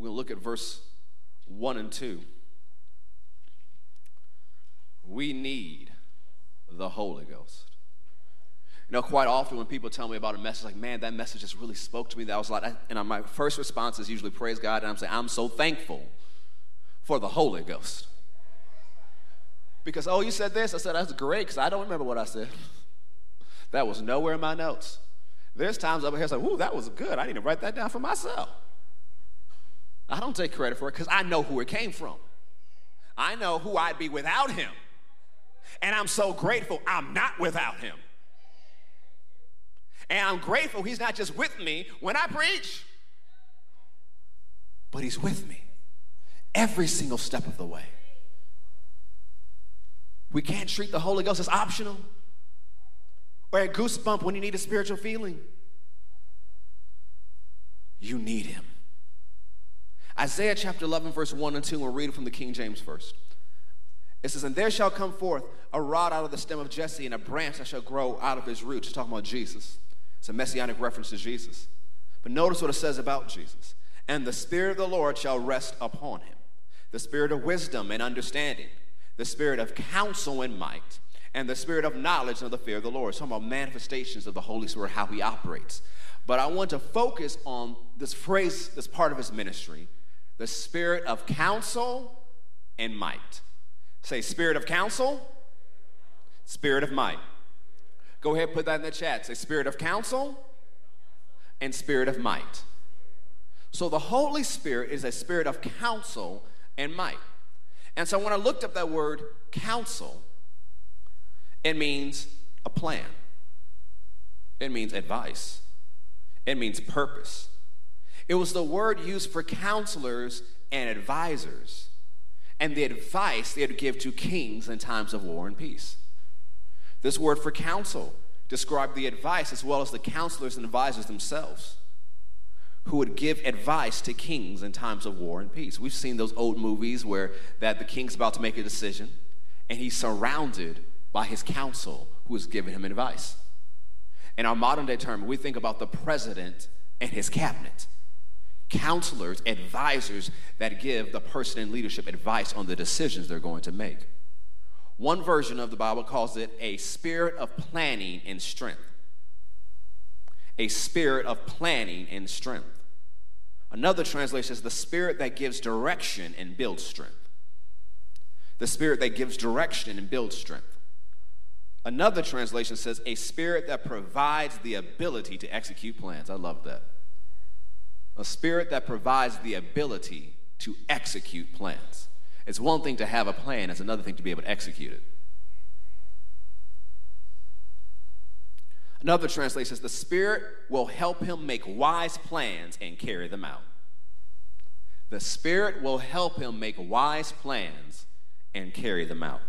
We're going to look at verse 1 and 2. We need the Holy Ghost. You know, quite often when people tell me about a message, like, man, that message just really spoke to me. That was a lot. And my first response is usually praise God, and I'm saying, I'm so thankful for the Holy Ghost. Because, oh, you said this? I said, that's great, because I don't remember what I said. that was nowhere in my notes. There's times over here, it's like, ooh, that was good. I need to write that down for myself. I don't take credit for it because I know who it came from. I know who I'd be without him. And I'm so grateful I'm not without him. And I'm grateful he's not just with me when I preach, but he's with me every single step of the way. We can't treat the Holy Ghost as optional or a goosebump when you need a spiritual feeling. You need him. Isaiah chapter 11, verse 1 and 2, we'll read it from the King James first. It says, And there shall come forth a rod out of the stem of Jesse, and a branch that shall grow out of his roots. It's talking about Jesus. It's a messianic reference to Jesus. But notice what it says about Jesus. And the Spirit of the Lord shall rest upon him the Spirit of wisdom and understanding, the Spirit of counsel and might, and the Spirit of knowledge and of the fear of the Lord. It's talking about manifestations of the Holy Spirit, how he operates. But I want to focus on this phrase, this part of his ministry the spirit of counsel and might. Say, spirit of counsel, spirit of might. Go ahead, put that in the chat. Say, spirit of counsel and spirit of might. So the Holy Spirit is a spirit of counsel and might. And so when I looked up that word counsel, it means a plan, it means advice, it means purpose. It was the word used for counselors and advisors, and the advice they would give to kings in times of war and peace. This word for counsel described the advice as well as the counselors and advisors themselves who would give advice to kings in times of war and peace. We've seen those old movies where that the king's about to make a decision and he's surrounded by his counsel who is giving him advice. In our modern day term, we think about the president and his cabinet counselors, advisors that give the person in leadership advice on the decisions they're going to make. One version of the Bible calls it a spirit of planning and strength. A spirit of planning and strength. Another translation is the spirit that gives direction and builds strength. The spirit that gives direction and builds strength. Another translation says a spirit that provides the ability to execute plans. I love that a spirit that provides the ability to execute plans. It's one thing to have a plan, it's another thing to be able to execute it. Another translation says, The Spirit will help him make wise plans and carry them out. The Spirit will help him make wise plans and carry them out.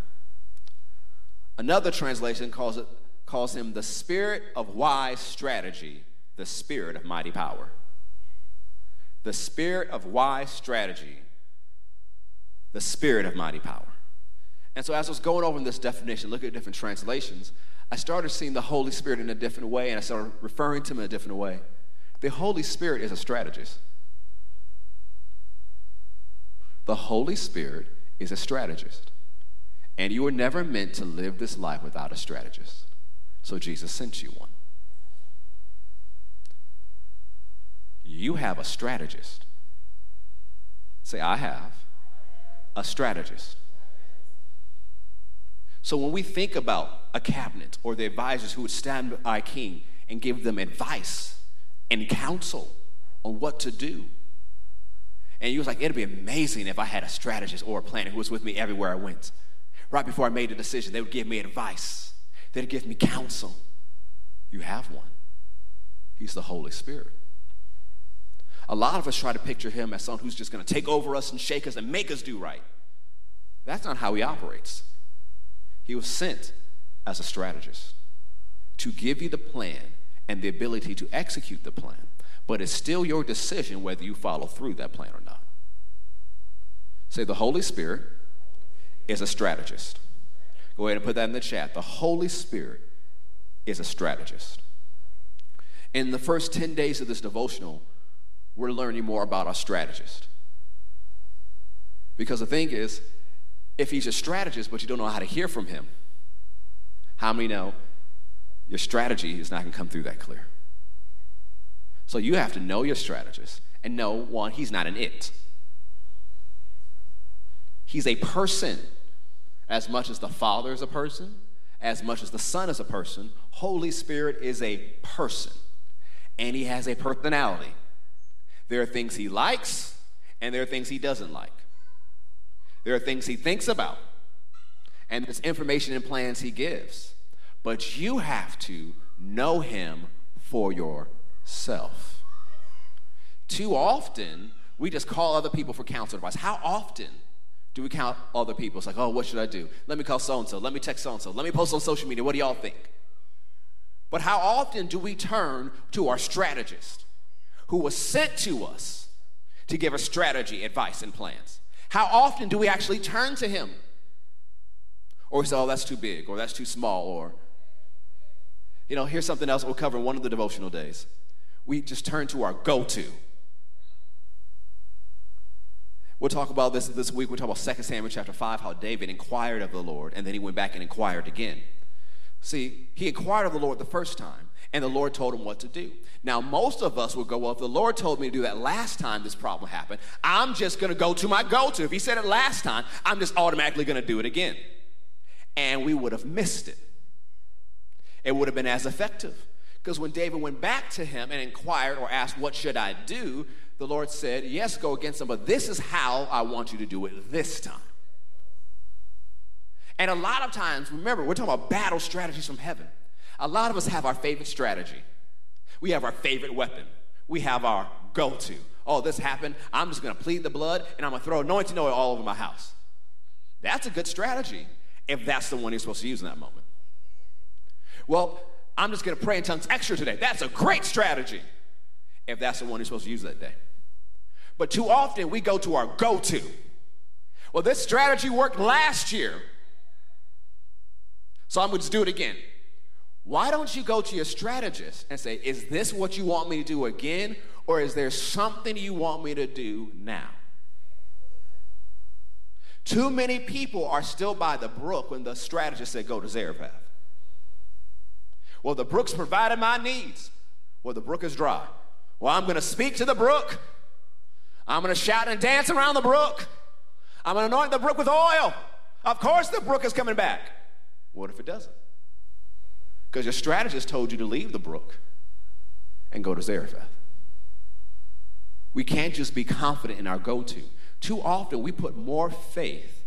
Another translation calls, it, calls him the Spirit of wise strategy, the Spirit of mighty power the spirit of wise strategy, the spirit of mighty power. And so, as I was going over this definition, looking at different translations, I started seeing the Holy Spirit in a different way, and I started referring to him in a different way. The Holy Spirit is a strategist. The Holy Spirit is a strategist. And you were never meant to live this life without a strategist. So Jesus sent you one. You have a strategist. Say, I have a strategist. So when we think about a cabinet or the advisors who would stand by king and give them advice and counsel on what to do, and you was like, it'd be amazing if I had a strategist or a planner who was with me everywhere I went. Right before I made a decision, they would give me advice. They'd give me counsel. You have one. He's the Holy Spirit. A lot of us try to picture him as someone who's just going to take over us and shake us and make us do right. That's not how he operates. He was sent as a strategist to give you the plan and the ability to execute the plan, but it's still your decision whether you follow through that plan or not. Say, the Holy Spirit is a strategist. Go ahead and put that in the chat. The Holy Spirit is a strategist. In the first 10 days of this devotional, we're learning more about our strategist. Because the thing is, if he's a strategist, but you don't know how to hear from him, how many know your strategy is not going to come through that clear? So you have to know your strategist and know one, he's not an it. He's a person. As much as the Father is a person, as much as the Son is a person, Holy Spirit is a person. And he has a personality. There are things he likes, and there are things he doesn't like. There are things he thinks about, and there's information and plans he gives. But you have to know him for yourself. Too often, we just call other people for counsel advice. How often do we count other people? It's like, oh, what should I do? Let me call so and so. Let me text so and so. Let me post on social media. What do y'all think? But how often do we turn to our strategist who was sent to us to give us strategy, advice, and plans? How often do we actually turn to him? Or we say, oh, that's too big, or that's too small, or, you know, here's something else we'll cover in one of the devotional days. We just turn to our go to. We'll talk about this this week. We'll talk about 2 Samuel chapter 5, how David inquired of the Lord, and then he went back and inquired again. See, he inquired of the Lord the first time, and the Lord told him what to do. Now, most of us would go, Well, if the Lord told me to do that last time this problem happened, I'm just going to go to my go to. If he said it last time, I'm just automatically going to do it again. And we would have missed it. It would have been as effective. Because when David went back to him and inquired or asked, What should I do? the Lord said, Yes, go against them, but this is how I want you to do it this time. And a lot of times, remember, we're talking about battle strategies from heaven. A lot of us have our favorite strategy. We have our favorite weapon. We have our go to. Oh, this happened. I'm just going to plead the blood and I'm going to throw anointing oil all over my house. That's a good strategy if that's the one you're supposed to use in that moment. Well, I'm just going to pray in tongues extra today. That's a great strategy if that's the one you're supposed to use that day. But too often we go to our go to. Well, this strategy worked last year, so I'm going to do it again. Why don't you go to your strategist and say, Is this what you want me to do again, or is there something you want me to do now? Too many people are still by the brook when the strategist said, Go to Zarephath. Well, the brook's provided my needs. Well, the brook is dry. Well, I'm going to speak to the brook. I'm going to shout and dance around the brook. I'm going to anoint the brook with oil. Of course, the brook is coming back. What if it doesn't? Because your strategist told you to leave the brook and go to Zarephath. We can't just be confident in our go to. Too often, we put more faith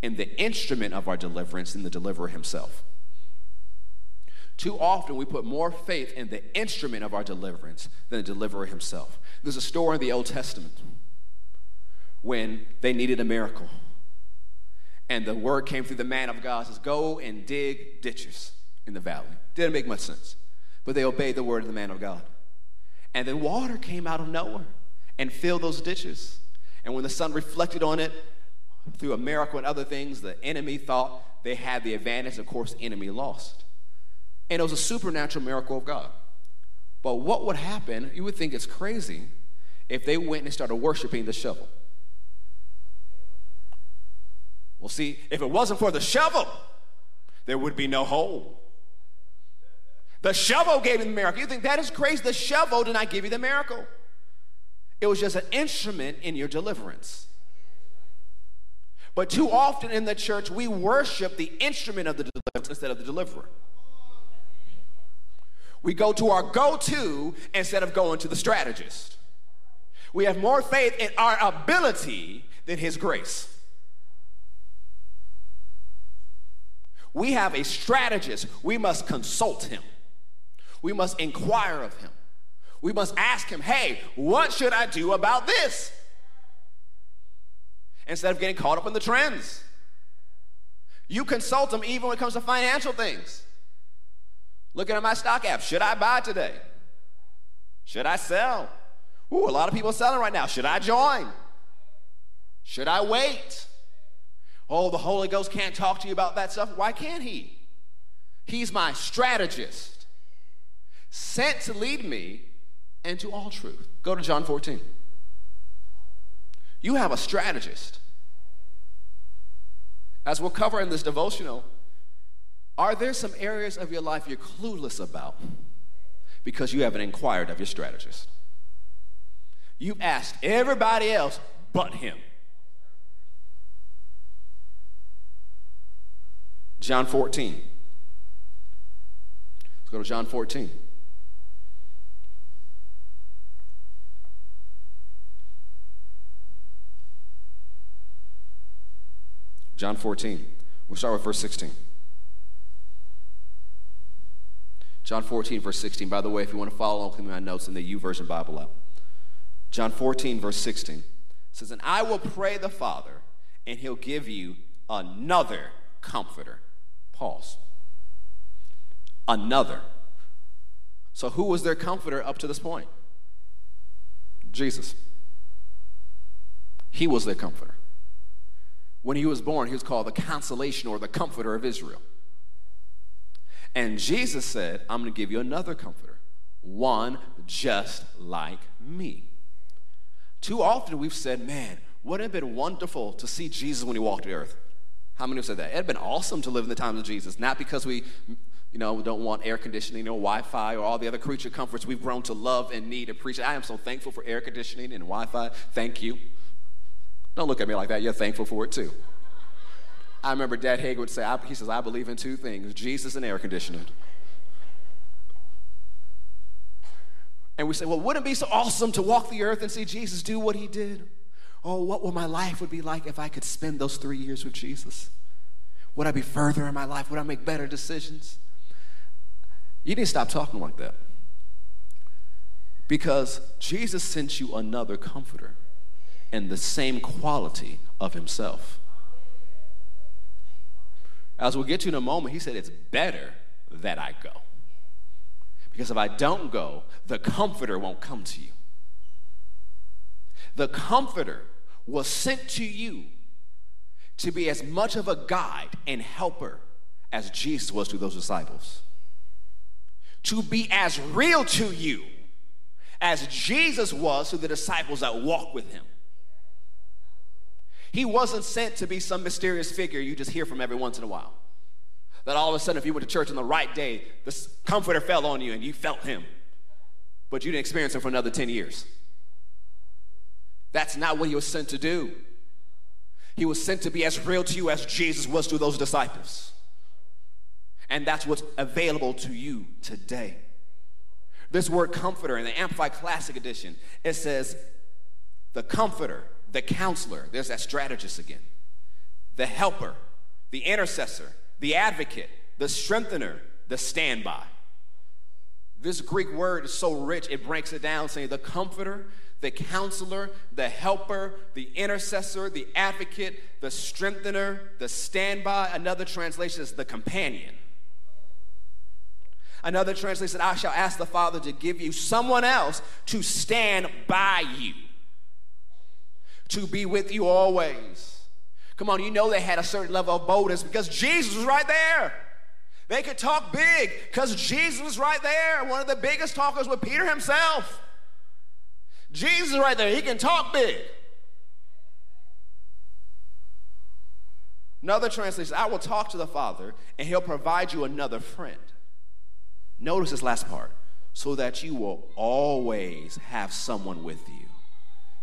in the instrument of our deliverance than the deliverer himself. Too often, we put more faith in the instrument of our deliverance than the deliverer himself. There's a story in the Old Testament when they needed a miracle. And the word came through the man of God says, Go and dig ditches in the valley. Didn't make much sense. But they obeyed the word of the man of God. And then water came out of nowhere and filled those ditches. And when the sun reflected on it through a miracle and other things, the enemy thought they had the advantage. Of course, the enemy lost. And it was a supernatural miracle of God. But what would happen, you would think it's crazy, if they went and started worshiping the shovel? Well, see, if it wasn't for the shovel, there would be no hole. The shovel gave you the miracle. You think that is crazy? The shovel did not give you the miracle. It was just an instrument in your deliverance. But too often in the church, we worship the instrument of the deliverance instead of the deliverer. We go to our go to instead of going to the strategist. We have more faith in our ability than his grace. We have a strategist. We must consult him. We must inquire of him. We must ask him, hey, what should I do about this? Instead of getting caught up in the trends. You consult him even when it comes to financial things. Looking at my stock app, should I buy today? Should I sell? Ooh, a lot of people selling right now. Should I join? Should I wait? Oh, the Holy Ghost can't talk to you about that stuff. Why can't He? He's my strategist, sent to lead me into all truth. Go to John 14. You have a strategist. As we'll cover in this devotional, are there some areas of your life you're clueless about because you haven't inquired of your strategist? You've asked everybody else but him. John 14. Let's go to John 14. John 14. We'll start with verse 16. John 14, verse 16. By the way, if you want to follow along with my notes in the YouVersion Bible app. John 14, verse 16 says, And I will pray the Father, and he'll give you another comforter. Pause. Another. So, who was their comforter up to this point? Jesus. He was their comforter. When he was born, he was called the consolation or the comforter of Israel. And Jesus said, I'm going to give you another comforter, one just like me. Too often we've said, man, wouldn't it have been wonderful to see Jesus when he walked the earth? How many have said that? It'd have been awesome to live in the times of Jesus, not because we, you know, don't want air conditioning or Wi-Fi or all the other creature comforts we've grown to love and need and appreciate. I am so thankful for air conditioning and Wi-Fi. Thank you. Don't look at me like that. You're thankful for it too. I remember Dad Hagin would say, he says, I believe in two things Jesus and air conditioning. And we say, well, wouldn't it be so awesome to walk the earth and see Jesus do what he did? Oh, what would my life would be like if I could spend those three years with Jesus? Would I be further in my life? Would I make better decisions? You need to stop talking like that. Because Jesus sent you another comforter and the same quality of himself. As we'll get to in a moment, he said, It's better that I go. Because if I don't go, the comforter won't come to you. The comforter was sent to you to be as much of a guide and helper as Jesus was to those disciples. To be as real to you as Jesus was to the disciples that walked with him. He wasn't sent to be some mysterious figure you just hear from every once in a while. That all of a sudden, if you went to church on the right day, the comforter fell on you and you felt him, but you didn't experience him for another 10 years. That's not what he was sent to do. He was sent to be as real to you as Jesus was to those disciples. And that's what's available to you today. This word comforter in the Amplified Classic Edition, it says the comforter the counselor, there's that strategist again, the helper, the intercessor, the advocate, the strengthener, the standby. This Greek word is so rich, it breaks it down saying the comforter, the counselor, the helper, the intercessor, the advocate, the strengthener, the standby. Another translation is the companion. Another translation I shall ask the Father to give you someone else to stand by you to be with you always. Come on, you know they had a certain level of boldness because Jesus was right there. They could talk big because Jesus was right there. One of the biggest talkers was Peter himself. Jesus right there. He can talk big. Another translation, I will talk to the Father and he'll provide you another friend. Notice this last part so that you will always have someone with you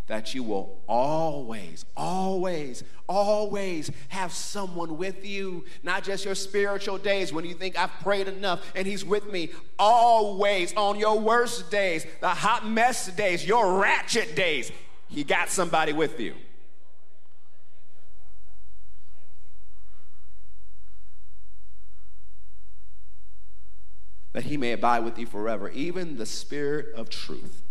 that you will always, always, always have someone with you. Not just your spiritual days when you think I've prayed enough and He's with me. Always on your worst days, the hot mess days, your ratchet days, He got somebody with you. that he may abide with you forever, even the Spirit of truth,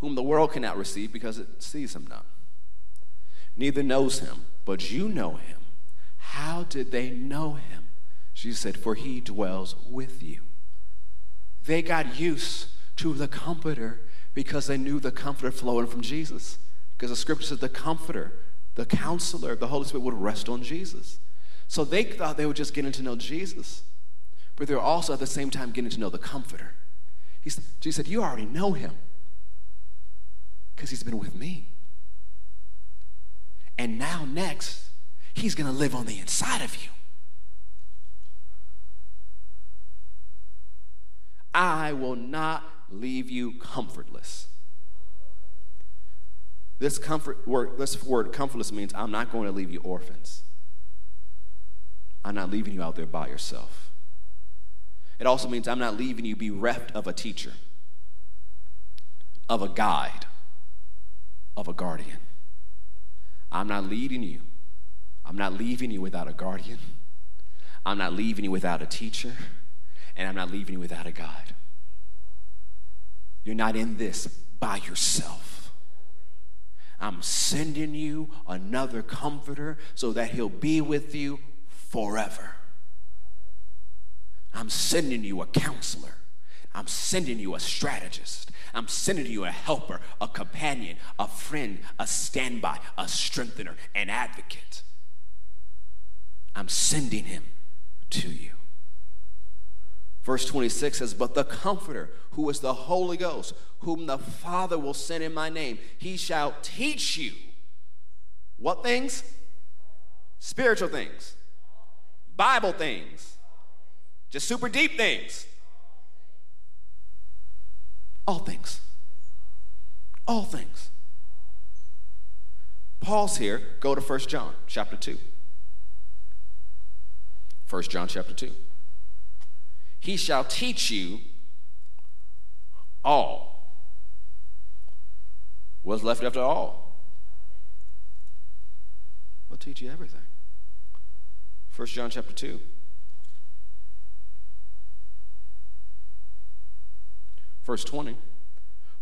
whom the world cannot receive because it sees him not, neither knows him, but you know him. How did they know him? She said, For he dwells with you. They got used to the Comforter because they knew the Comforter flowing from Jesus. Because the scripture says the Comforter, the Counselor, the Holy Spirit would rest on Jesus. So they thought they were just getting to know Jesus but they're also at the same time getting to know the Comforter. He, Jesus said, You already know him because he's been with me. And now, next, he's going to live on the inside of you. I will not leave you comfortless. This comfort word, this word comfortless means I'm not going to leave you orphans. I'm not leaving you out there by yourself. It also means I'm not leaving you bereft of a teacher, of a guide, of a guardian. I'm not leading you. I'm not leaving you without a guardian. I'm not leaving you without a teacher. And I'm not leaving you without a guide. You're not in this by yourself. I'm sending you another comforter so that he'll be with you forever. I'm sending you a counselor. I'm sending you a strategist. I'm sending you a helper, a companion, a friend, a standby, a strengthener, an advocate. I'm sending him to you. Verse 26 says, But the Comforter, who is the Holy Ghost, whom the Father will send in my name, he shall teach you what things? Spiritual things, Bible things just super deep things. All things. All things. Pause here. Go to 1 John chapter 2. 1 John chapter 2. He shall teach you all. What's left after all? We'll teach you everything. 1 John chapter 2. Verse 20.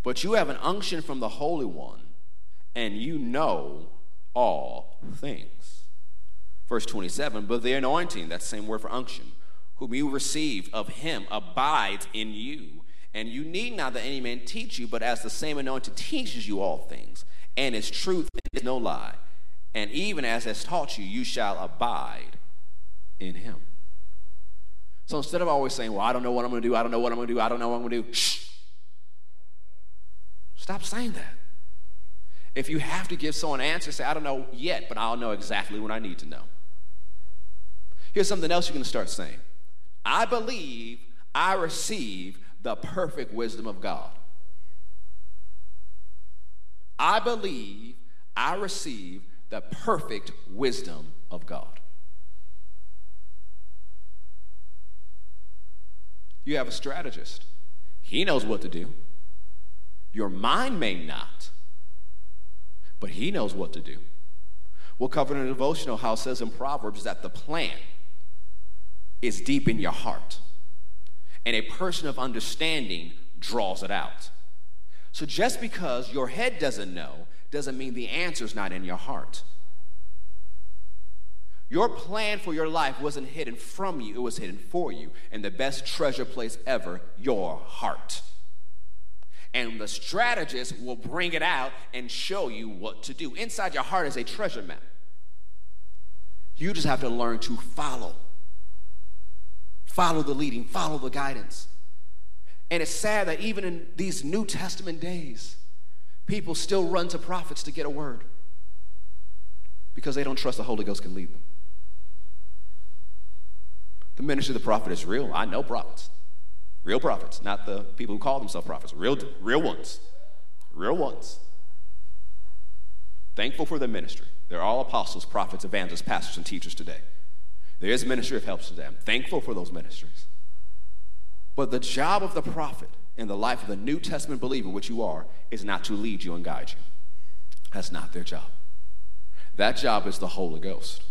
But you have an unction from the Holy One, and you know all things. Verse 27. But the anointing, that same word for unction, whom you received of him abides in you. And you need not that any man teach you, but as the same anointing teaches you all things, and is truth and is no lie. And even as has taught you, you shall abide in him. So instead of always saying, Well, I don't know what I'm going to do, I don't know what I'm going to do, I don't know what I'm going to do, shh, Stop saying that. If you have to give someone an answer, say, I don't know yet, but I'll know exactly what I need to know. Here's something else you're going to start saying I believe I receive the perfect wisdom of God. I believe I receive the perfect wisdom of God. You have a strategist, he knows what to do. Your mind may not, but He knows what to do. We'll cover in a devotional how says in Proverbs that the plan is deep in your heart, and a person of understanding draws it out. So just because your head doesn't know doesn't mean the answer's not in your heart. Your plan for your life wasn't hidden from you, it was hidden for you. And the best treasure place ever, your heart and the strategist will bring it out and show you what to do. Inside your heart is a treasure map. You just have to learn to follow. Follow the leading, follow the guidance. And it's sad that even in these New Testament days, people still run to prophets to get a word because they don't trust the Holy Ghost can lead them. The ministry of the prophet is real. I know prophets. Real prophets, not the people who call themselves prophets. Real, real ones. Real ones. Thankful for their ministry. They're all apostles, prophets, evangelists, pastors, and teachers today. There is ministry of help to them. Thankful for those ministries. But the job of the prophet in the life of the New Testament believer, which you are, is not to lead you and guide you. That's not their job. That job is the Holy Ghost.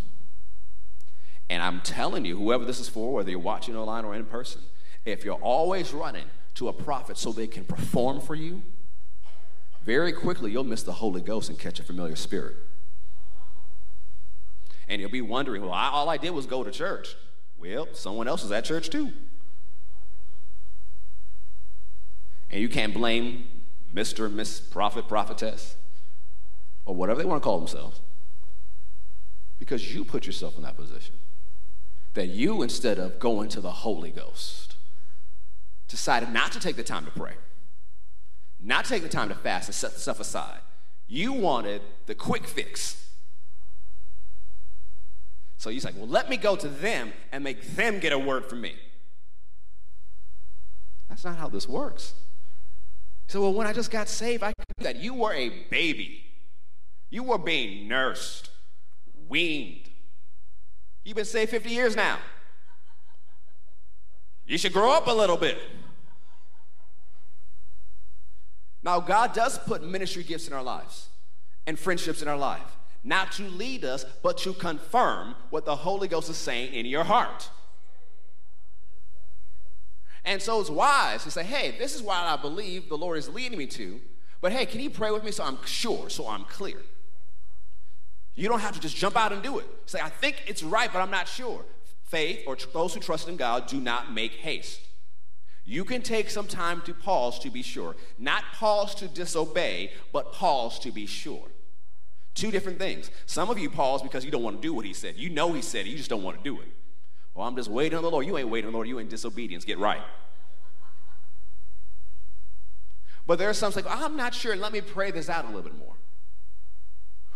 And I'm telling you, whoever this is for, whether you're watching online or in person, If you're always running to a prophet so they can perform for you, very quickly you'll miss the Holy Ghost and catch a familiar spirit. And you'll be wondering, well, I, all I did was go to church. Well, someone else is at church too. And you can't blame Mr. and Miss Prophet, Prophetess, or whatever they want to call themselves, because you put yourself in that position. That you, instead of going to the Holy Ghost, decided not to take the time to pray, not take the time to fast and set stuff aside. You wanted the quick fix. So you're like, well, let me go to them and make them get a word from me. That's not how this works. So, well, when I just got saved, I could do that. You were a baby. You were being nursed, weaned. You've been saved 50 years now. You should grow up a little bit. Now, God does put ministry gifts in our lives and friendships in our life, not to lead us, but to confirm what the Holy Ghost is saying in your heart. And so it's wise to say, hey, this is what I believe the Lord is leading me to, but hey, can you pray with me so I'm sure, so I'm clear? You don't have to just jump out and do it. Say, I think it's right, but I'm not sure. Faith, or those who trust in God, do not make haste. You can take some time to pause to be sure. Not pause to disobey, but pause to be sure. Two different things. Some of you pause because you don't want to do what he said. You know he said it, you just don't want to do it. Well, I'm just waiting on the Lord. You ain't waiting on the Lord, you ain't disobedience. Get right. But there are some like, I'm not sure. Let me pray this out a little bit more.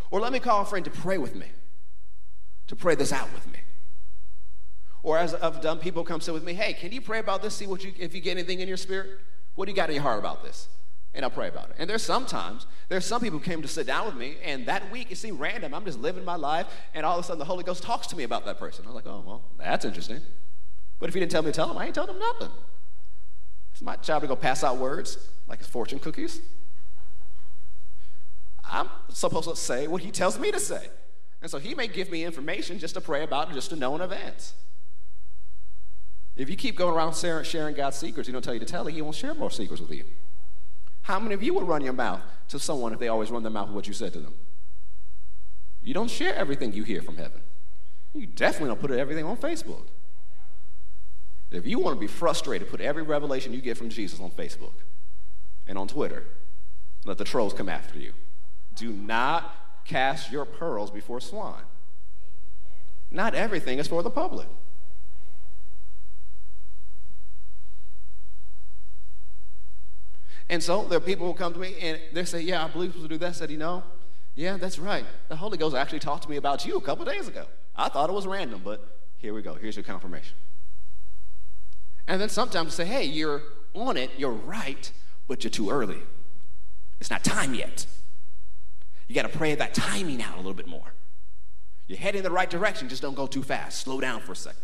Or let me call a friend to pray with me, to pray this out with me. Or as I've done, people come sit with me, hey, can you pray about this? See what you if you get anything in your spirit? What do you got in your heart about this? And I'll pray about it. And there's sometimes, there's some people who came to sit down with me, and that week it seemed random. I'm just living my life, and all of a sudden the Holy Ghost talks to me about that person. I'm like, oh, well, that's interesting. But if you didn't tell me to tell him, I ain't told him nothing. It's my job to go pass out words like it's fortune cookies. I'm supposed to say what he tells me to say. And so he may give me information just to pray about just to know in advance. If you keep going around sharing God's secrets, he don't tell you to tell it, he won't share more secrets with you. How many of you would run your mouth to someone if they always run their mouth with what you said to them? You don't share everything you hear from heaven. You definitely don't put everything on Facebook. If you want to be frustrated, put every revelation you get from Jesus on Facebook and on Twitter. Let the trolls come after you. Do not cast your pearls before swine. Not everything is for the public. And so there are people who come to me and they say, Yeah, I believe to do that. I said, You know, yeah, that's right. The Holy Ghost actually talked to me about you a couple days ago. I thought it was random, but here we go. Here's your confirmation. And then sometimes say, Hey, you're on it, you're right, but you're too early. It's not time yet. You got to pray that timing out a little bit more. You're heading in the right direction, just don't go too fast. Slow down for a second.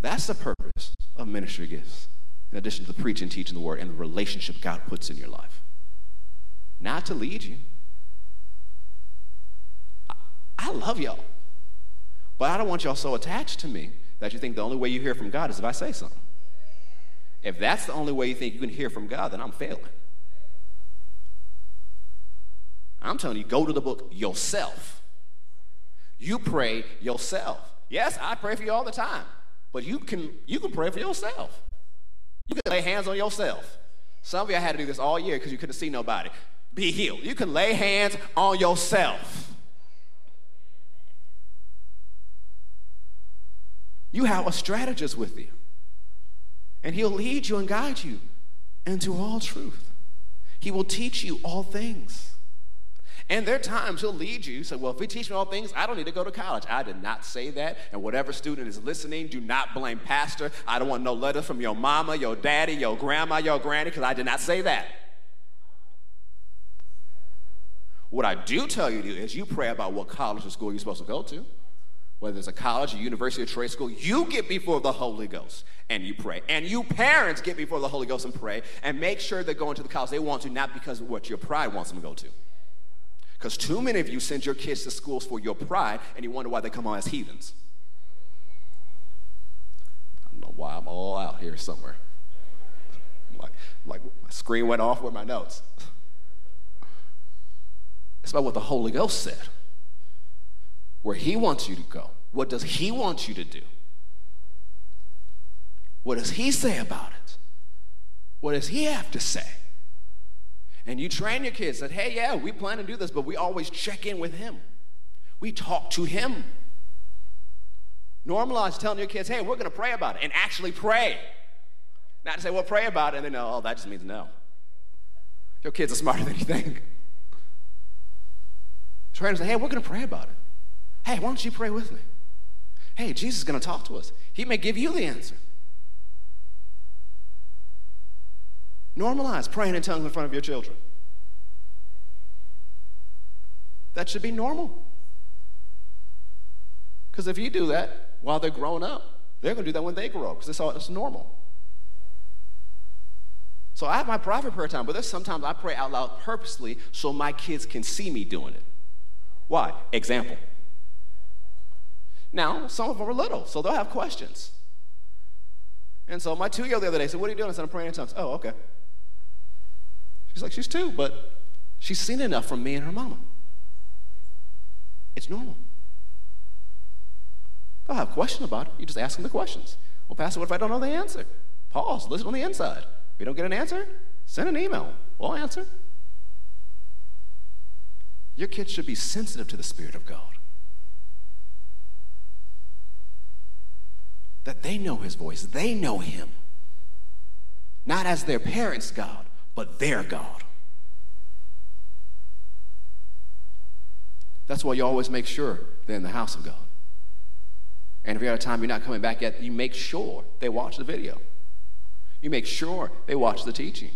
That's the purpose of ministry gifts, in addition to the preaching, teaching the word, and the relationship God puts in your life. Not to lead you. I, I love y'all, but I don't want y'all so attached to me that you think the only way you hear from God is if I say something. If that's the only way you think you can hear from God, then I'm failing. I'm telling you, go to the book yourself. You pray yourself. Yes, I pray for you all the time, but you can you can pray for yourself. You can lay hands on yourself. Some of you had to do this all year because you couldn't see nobody. Be healed. You can lay hands on yourself. You have a strategist with you. And he'll lead you and guide you into all truth. He will teach you all things. And there are times he'll lead you. Say, well, if he teaches me all things, I don't need to go to college. I did not say that. And whatever student is listening, do not blame pastor. I don't want no letters from your mama, your daddy, your grandma, your granny, because I did not say that. What I do tell you to do is you pray about what college or school you're supposed to go to whether it's a college, a university, a trade school, you get before the Holy Ghost and you pray. And you parents get before the Holy Ghost and pray and make sure they're going to the college they want to, not because of what your pride wants them to go to. Because too many of you send your kids to schools for your pride and you wonder why they come on as heathens. I don't know why I'm all out here somewhere. Like, like my screen went off with my notes. It's about what the Holy Ghost said. Where He wants you to go. What does He want you to do? What does He say about it? What does He have to say? And you train your kids that, hey, yeah, we plan to do this, but we always check in with Him. We talk to Him. Normalize telling your kids, hey, we're going to pray about it, and actually pray. Not to say, well, pray about it, and then, no, oh, that just means no. Your kids are smarter than you think. Train them say, hey, we're going to pray about it. Hey, why don't you pray with me? Hey, Jesus is going to talk to us. He may give you the answer. Normalize praying in tongues in front of your children. That should be normal. Because if you do that while they're growing up, they're going to do that when they grow up because it's, it's normal. So I have my private prayer time, but there's sometimes I pray out loud purposely so my kids can see me doing it. Why? Example. Now, some of them are little, so they'll have questions. And so my two year old the other day said, What are you doing? I said, I'm praying in tongues. Oh, okay. She's like, She's two, but she's seen enough from me and her mama. It's normal. They'll have a question about it. You just ask them the questions. Well, Pastor, what if I don't know the answer? Pause, listen on the inside. If you don't get an answer, send an email. We'll answer. Your kids should be sensitive to the Spirit of God. That they know His voice, they know Him. Not as their parents' God, but their God. That's why you always make sure they're in the house of God. And if you're at a time you're not coming back yet, you make sure they watch the video. You make sure they watch the teaching.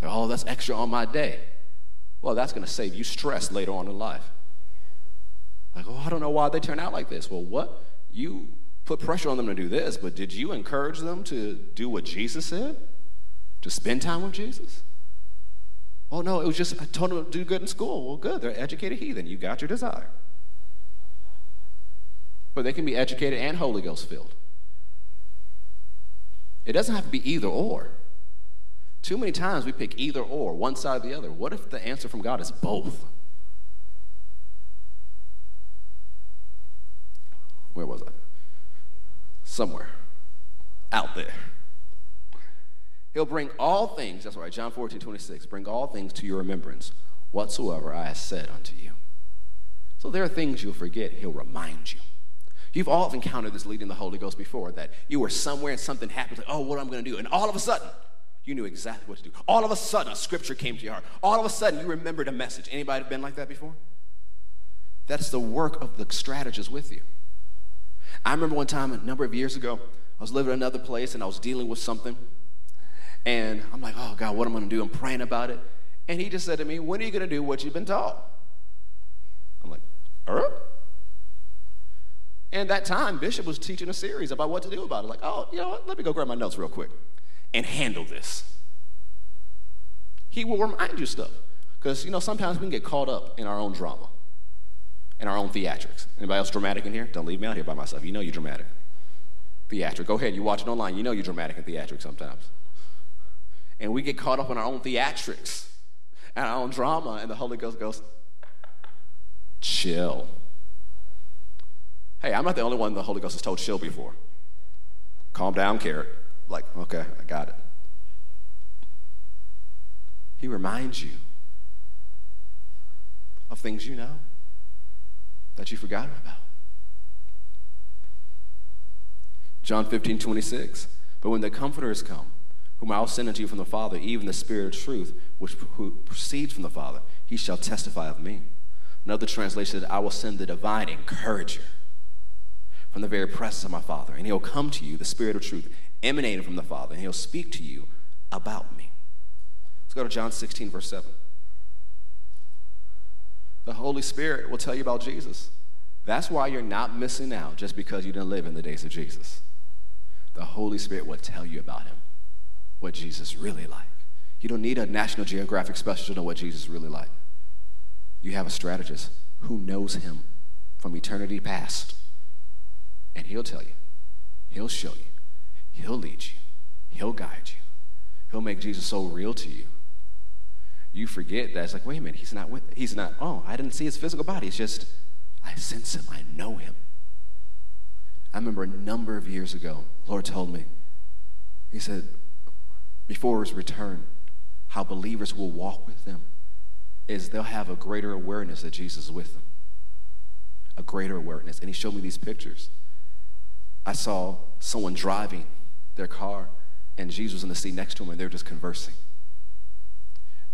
Say, oh, that's extra on my day. Well, that's going to save you stress later on in life. Like, oh, I don't know why they turn out like this. Well, what? You put pressure on them to do this, but did you encourage them to do what Jesus said? To spend time with Jesus? Oh, no, it was just, I told them to do good in school. Well, good. They're educated heathen. You got your desire. But they can be educated and Holy Ghost filled. It doesn't have to be either or. Too many times we pick either or, one side or the other. What if the answer from God is both? Where was I? Somewhere. Out there. He'll bring all things, that's right, John 14, 26, bring all things to your remembrance, whatsoever I have said unto you. So there are things you'll forget, he'll remind you. You've all encountered this leading the Holy Ghost before, that you were somewhere and something happened, like, oh, what am I going to do? And all of a sudden, you knew exactly what to do. All of a sudden, a scripture came to your heart. All of a sudden, you remembered a message. Anybody been like that before? That's the work of the strategist with you. I remember one time, a number of years ago, I was living in another place and I was dealing with something. And I'm like, oh God, what am I to do? I'm praying about it. And he just said to me, when are you to do what you've been taught? I'm like, er? And that time, Bishop was teaching a series about what to do about it. Like, oh, you know what? Let me go grab my notes real quick and handle this. He will remind you stuff. Because, you know, sometimes we can get caught up in our own drama, in our own theatrics. Anybody else dramatic in here? Don't leave me out here by myself. You know you're dramatic. Theatric. Go ahead, you watch it online. You know you're dramatic and theatric sometimes. And we get caught up in our own theatrics and our own drama, and the Holy Ghost goes, chill. Hey, I'm not the only one the Holy Ghost has told chill before. Calm down, Kerrick. Like, okay, I got it. He reminds you of things you know that you've forgotten about. John 15, 26. But when the Comforter has come, whom I will send unto you from the Father, even the Spirit of truth, which proceeds from the Father, he shall testify of me. Another translation said, I will send the divine encourager from the very presence of my Father, and he'll come to you, the Spirit of truth, emanating from the Father, and he'll speak to you about me. Let's go to John 16, verse 7. The Holy Spirit will tell you about Jesus. That's why you're not missing out just because you didn't live in the days of Jesus. The Holy Spirit will tell you about him, what Jesus really like. You don't need a National Geographic special to know what Jesus really like. You have a strategist who knows him from eternity past, and he'll tell you He'll show you. He'll lead you. He'll guide you. He'll make Jesus so real to you. You forget that it's like, wait a minute, he's not with, he's not, oh, I didn't see his physical body. It's just, I sense him, I know him. I remember a number of years ago, Lord told me, He said, before his return, how believers will walk with them is they'll have a greater awareness that Jesus is with them. A greater awareness. And he showed me these pictures. I saw someone driving their car, and Jesus was in the seat next to him, and they're just conversing.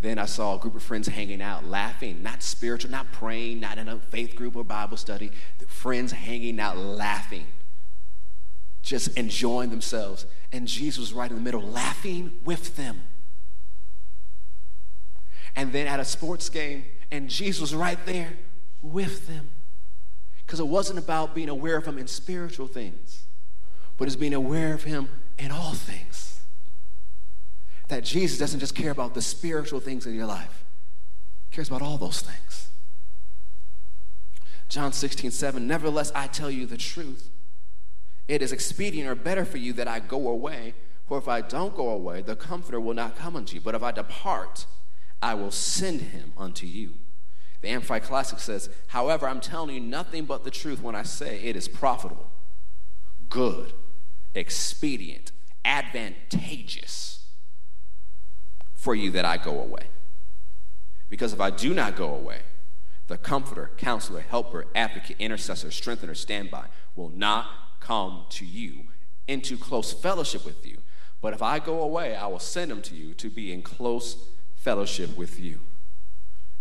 Then I saw a group of friends hanging out, laughing, not spiritual, not praying, not in a faith group or Bible study. Friends hanging out, laughing, just enjoying themselves. And Jesus was right in the middle, laughing with them. And then at a sports game, and Jesus was right there with them. Because it wasn't about being aware of him in spiritual things, but it's being aware of him in all things. That Jesus doesn't just care about the spiritual things in your life, he cares about all those things. John 16, 7, nevertheless, I tell you the truth. It is expedient or better for you that I go away, for if I don't go away, the Comforter will not come unto you. But if I depart, I will send him unto you. The Amplified Classic says, However, I'm telling you nothing but the truth when I say it is profitable, good, expedient, advantageous for you that I go away. Because if I do not go away, the comforter, counselor, helper, advocate, intercessor, strengthener, standby will not come to you into close fellowship with you. But if I go away, I will send him to you to be in close fellowship with you.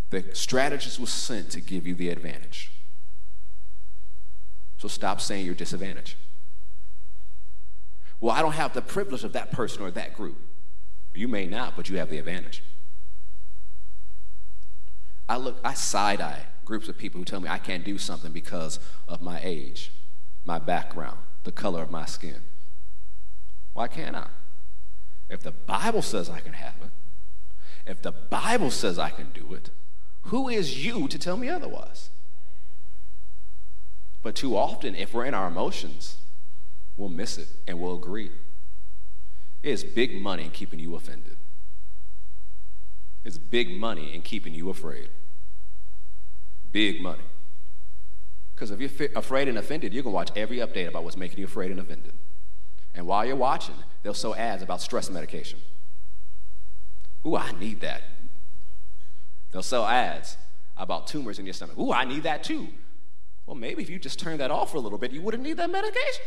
The strategist was sent to give you the advantage. So stop saying you're disadvantaged. Well, I don't have the privilege of that person or that group. You may not, but you have the advantage. I look, I side eye groups of people who tell me I can't do something because of my age my background, the color of my skin. Why can't I? If the Bible says I can have it, if the Bible says I can do it, who is you to tell me otherwise? But too often, if we're in our emotions, we'll miss it and we'll agree. It's big money in keeping you offended. It's big money in keeping you afraid. Big money. Because if you're afraid and offended, you can watch every update about what's making you afraid and offended. And while you're watching, they'll show ads about stress medication. Ooh, I need that. They'll sell ads about tumors in your stomach. Ooh, I need that too. Well, maybe if you just turned that off for a little bit, you wouldn't need that medication.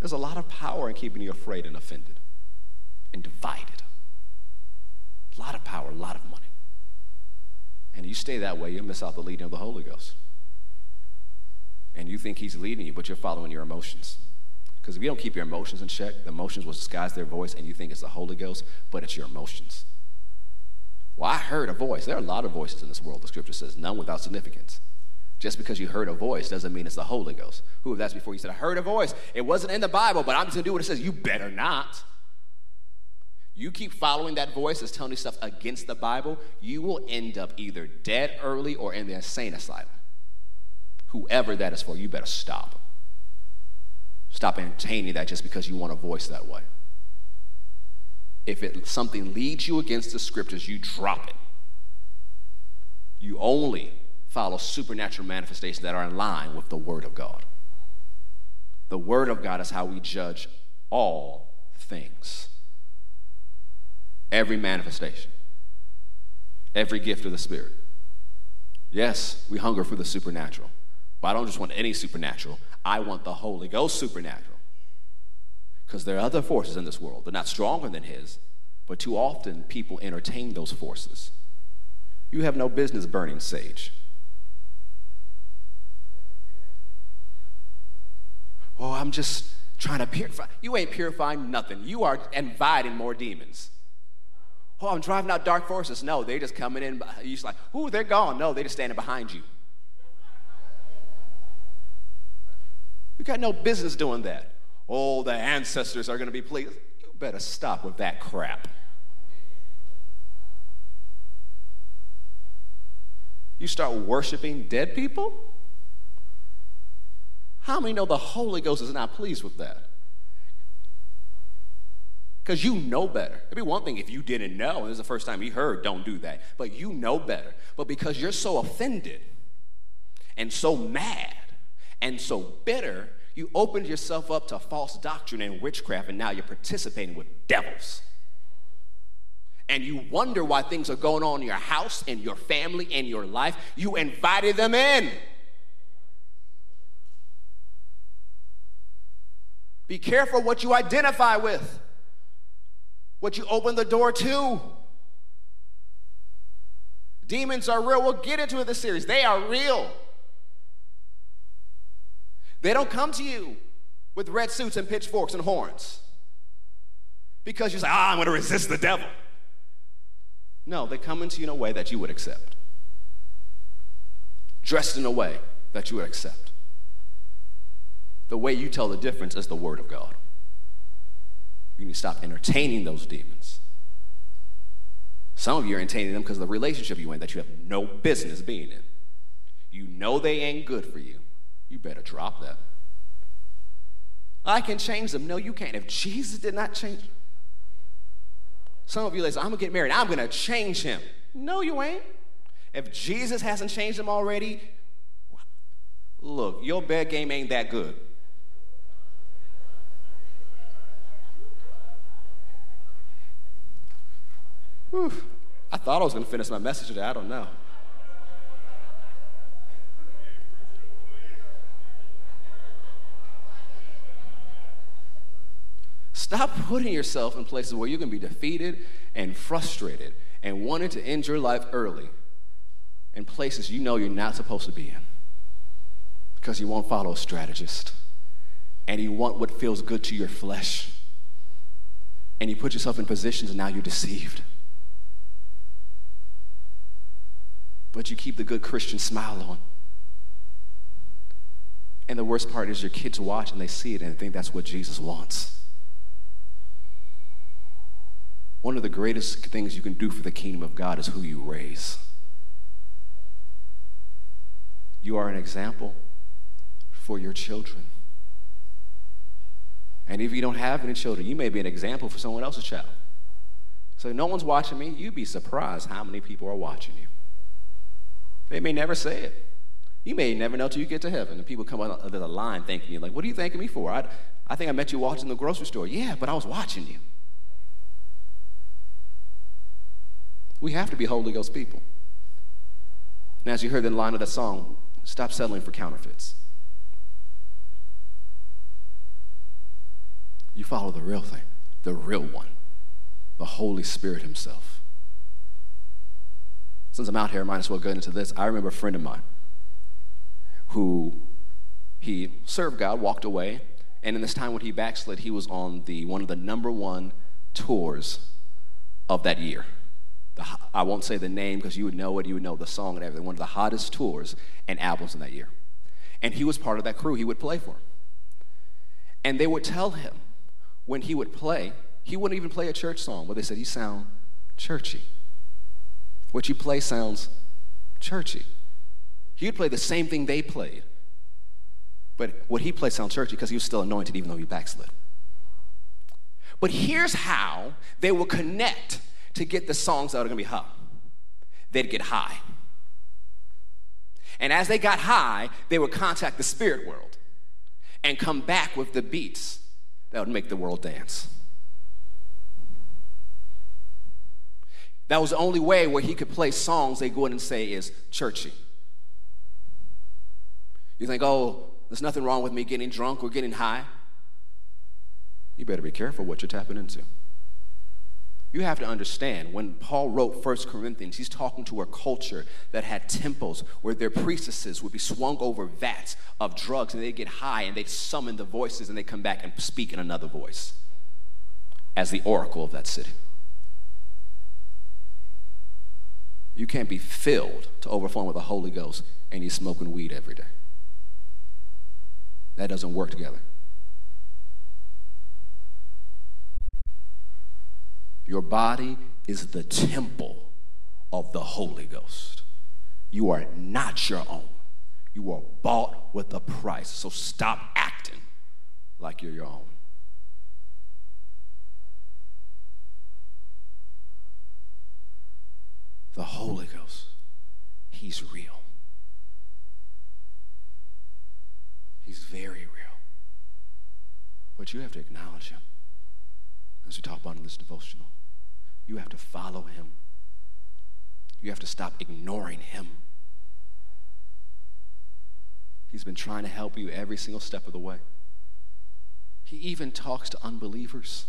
There's a lot of power in keeping you afraid and offended and divided. A lot of power, a lot of money and you stay that way, you'll miss out the leading of the Holy Ghost. And you think He's leading you, but you're following your emotions. Because if you don't keep your emotions in check, the emotions will disguise their voice, and you think it's the Holy Ghost, but it's your emotions. Well, I heard a voice. There are a lot of voices in this world, the scripture says, none without significance. Just because you heard a voice doesn't mean it's the Holy Ghost. Who, if that's before you said, I heard a voice. It wasn't in the Bible, but I'm just going to do what it says. You better not. You keep following that voice that's telling you stuff against the Bible, you will end up either dead early or in the insane asylum. Whoever that is for, you better stop. Stop entertaining that just because you want a voice that way. If it, something leads you against the scriptures, you drop it. You only follow supernatural manifestations that are in line with the Word of God. The Word of God is how we judge all things every manifestation, every gift of the Spirit. Yes, we hunger for the supernatural, but I don't just want any supernatural. I want the Holy Ghost supernatural. Because there are other forces in this world. They're not stronger than His, but too often people entertain those forces. You have no business burning sage. Oh, I'm just trying to purify. You ain't purifying nothing. You are inviting more demons. Oh, I'm driving out dark forces. No, they're just coming in. You're just like, ooh, they're gone. No, they're just standing behind you. You got no business doing that. Oh, the ancestors are going to be pleased. You better stop with that crap. You start worshiping dead people? How many know the Holy Ghost is not pleased with that? Because you know better. It'd be one thing if you didn't know, and this is the first time you heard, don't do that. But you know better. But because you're so offended and so mad and so bitter, you opened yourself up to false doctrine and witchcraft, and now you're participating with devils. And you wonder why things are going on in your house, in your family, in your life. You invited them in. Be careful what you identify with what you open the door to. Demons are real. We'll get into it this series. They are real. They don't come to you with red suits and pitchforks and horns because you say, ah, I'm going to resist the devil. No, they come into you in a way that you would accept, dressed in a way that you would accept. The way you tell the difference is the Word of God. You need to stop entertaining those demons. Some of you are entertaining them because of the relationship you're in that you have no business being in. You know they ain't good for you. You better drop that. I can change them. No, you can't. If Jesus did not change. Some of you like, I'm gonna get married. I'm gonna change him. No, you ain't. If Jesus hasn't changed him already, look, your bed game ain't that good. Whew. I thought I was going to finish my message today. I don't know. Stop putting yourself in places where you're going to be defeated and frustrated and wanting to end your life early in places you know you're not supposed to be in because you won't follow a strategist and you want what feels good to your flesh and you put yourself in positions and now you're deceived. But you keep the good Christian smile on. And the worst part is your kids watch and they see it and they think that's what Jesus wants. One of the greatest things you can do for the kingdom of God is who you raise. You are an example for your children. And if you don't have any children, you may be an example for someone else's child. So no one's watching me, you'd be surprised how many people are watching you. They may never say it. You may never know till you get to heaven. And people come out of the line thanking you, like, what are you thanking me for? I, I think I met you watching the grocery store. Yeah, but I was watching you. We have to be Holy Ghost people. And as you heard in the line of the song, stop settling for counterfeits. You follow the real thing, the real one, the Holy Spirit Himself. Since I'm out here, I might as well go into this. I remember a friend of mine who he served God, walked away, and in this time when he backslid, he was on the one of the number one tours of that year. The, I won't say the name because you would know it, you would know the song and everything. One of the hottest tours and albums in that year. And he was part of that crew. He would play for. And they would tell him when he would play, he wouldn't even play a church song, but they said, You sound churchy. What you play sounds churchy. He'd play the same thing they played, but what he played sounds churchy because he was still anointed even though he backslid. But here's how they will connect to get the songs that are gonna be hot. They'd get high. And as they got high, they would contact the spirit world and come back with the beats that would make the world dance. That was the only way where he could play songs they go in and say is churchy. You think, oh, there's nothing wrong with me getting drunk or getting high. You better be careful what you're tapping into. You have to understand when Paul wrote 1 Corinthians, he's talking to a culture that had temples where their priestesses would be swung over vats of drugs and they'd get high and they'd summon the voices and they'd come back and speak in another voice as the oracle of that city. You can't be filled to overflowing with the Holy Ghost and you're smoking weed every day. That doesn't work together. Your body is the temple of the Holy Ghost. You are not your own. You are bought with a price. So stop acting like you're your own. The Holy Ghost, He's real. He's very real. But you have to acknowledge Him. As we talk about in this devotional, you have to follow Him. You have to stop ignoring Him. He's been trying to help you every single step of the way. He even talks to unbelievers.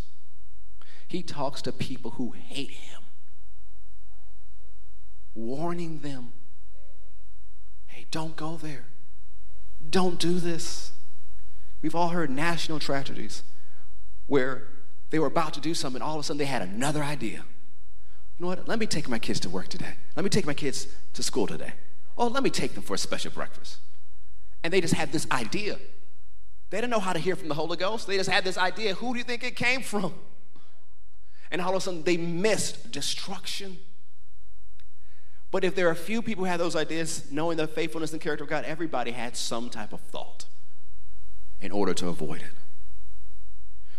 He talks to people who hate him, warning them hey, don't go there. Don't do this. We've all heard national tragedies where they were about to do something, all of a sudden they had another idea. You know what? Let me take my kids to work today. Let me take my kids to school today. Oh, let me take them for a special breakfast. And they just had this idea. They didn't know how to hear from the Holy Ghost. They just had this idea. Who do you think it came from? And all of a sudden they missed destruction. But if there are a few people who had those ideas, knowing the faithfulness and character of God, everybody had some type of thought in order to avoid it.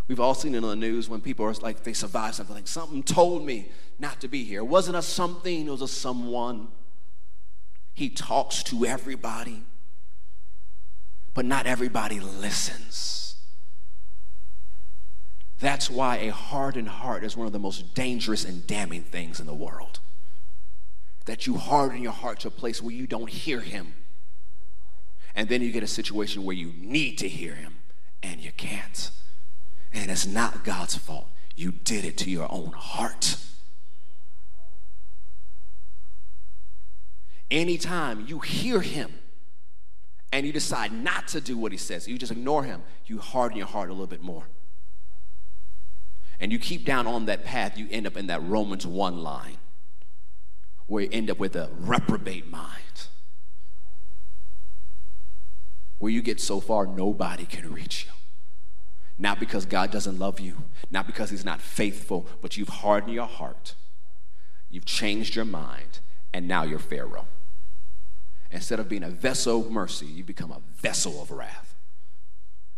We've all seen it on the news when people are like, they survived something, like something told me not to be here. It wasn't a something, it was a someone. He talks to everybody, but not everybody listens. That's why a hardened heart is one of the most dangerous and damning things in the world. That you harden your heart to a place where you don't hear him. And then you get a situation where you need to hear him and you can't. And it's not God's fault. You did it to your own heart. Anytime you hear him and you decide not to do what he says, you just ignore him, you harden your heart a little bit more. And you keep down on that path, you end up in that Romans 1 line where you end up with a reprobate mind. Where you get so far, nobody can reach you. Not because God doesn't love you, not because He's not faithful, but you've hardened your heart. You've changed your mind, and now you're Pharaoh. Instead of being a vessel of mercy, you become a vessel of wrath,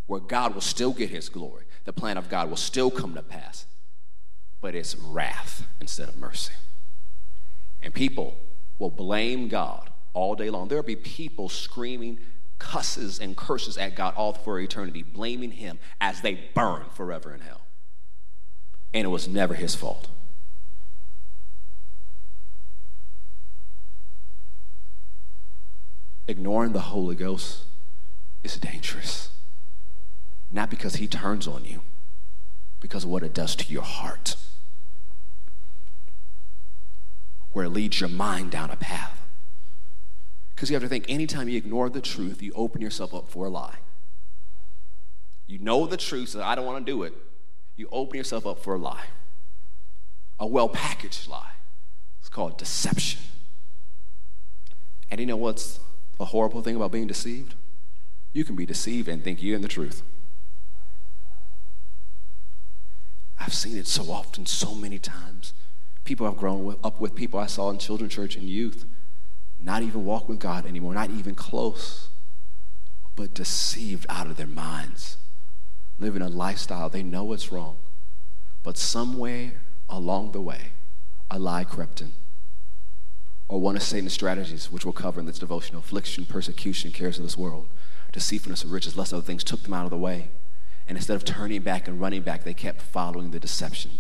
where God will still get His glory. The plan of God will still come to pass, but it's wrath instead of mercy. And people will blame God all day long. There'll be people screaming cusses and curses at God all for eternity, blaming Him as they burn forever in hell. And it was never His fault. Ignoring the Holy Ghost is dangerous. Not because He turns on you, because of what it does to your heart, where it leads your mind down a path because you have to think anytime you ignore the truth, you open yourself up for a lie. You know the truth, so I don't want to do it. You open yourself up for a lie, a well packaged lie. It's called deception. And you know what's a horrible thing about being deceived? You can be deceived and think you're in the truth. I've seen it so often, so many times. People I've grown up with, people I saw in children's church and youth not even walk with God anymore, not even close, but deceived out of their minds, living a lifestyle they know it's wrong, but somewhere along the way, a lie crept in. Or one of Satan's strategies, which we'll cover in this devotional affliction, persecution, cares of this world, deceitfulness of riches, lust other things, took them out of the way. And instead of turning back and running back, they kept following the deception.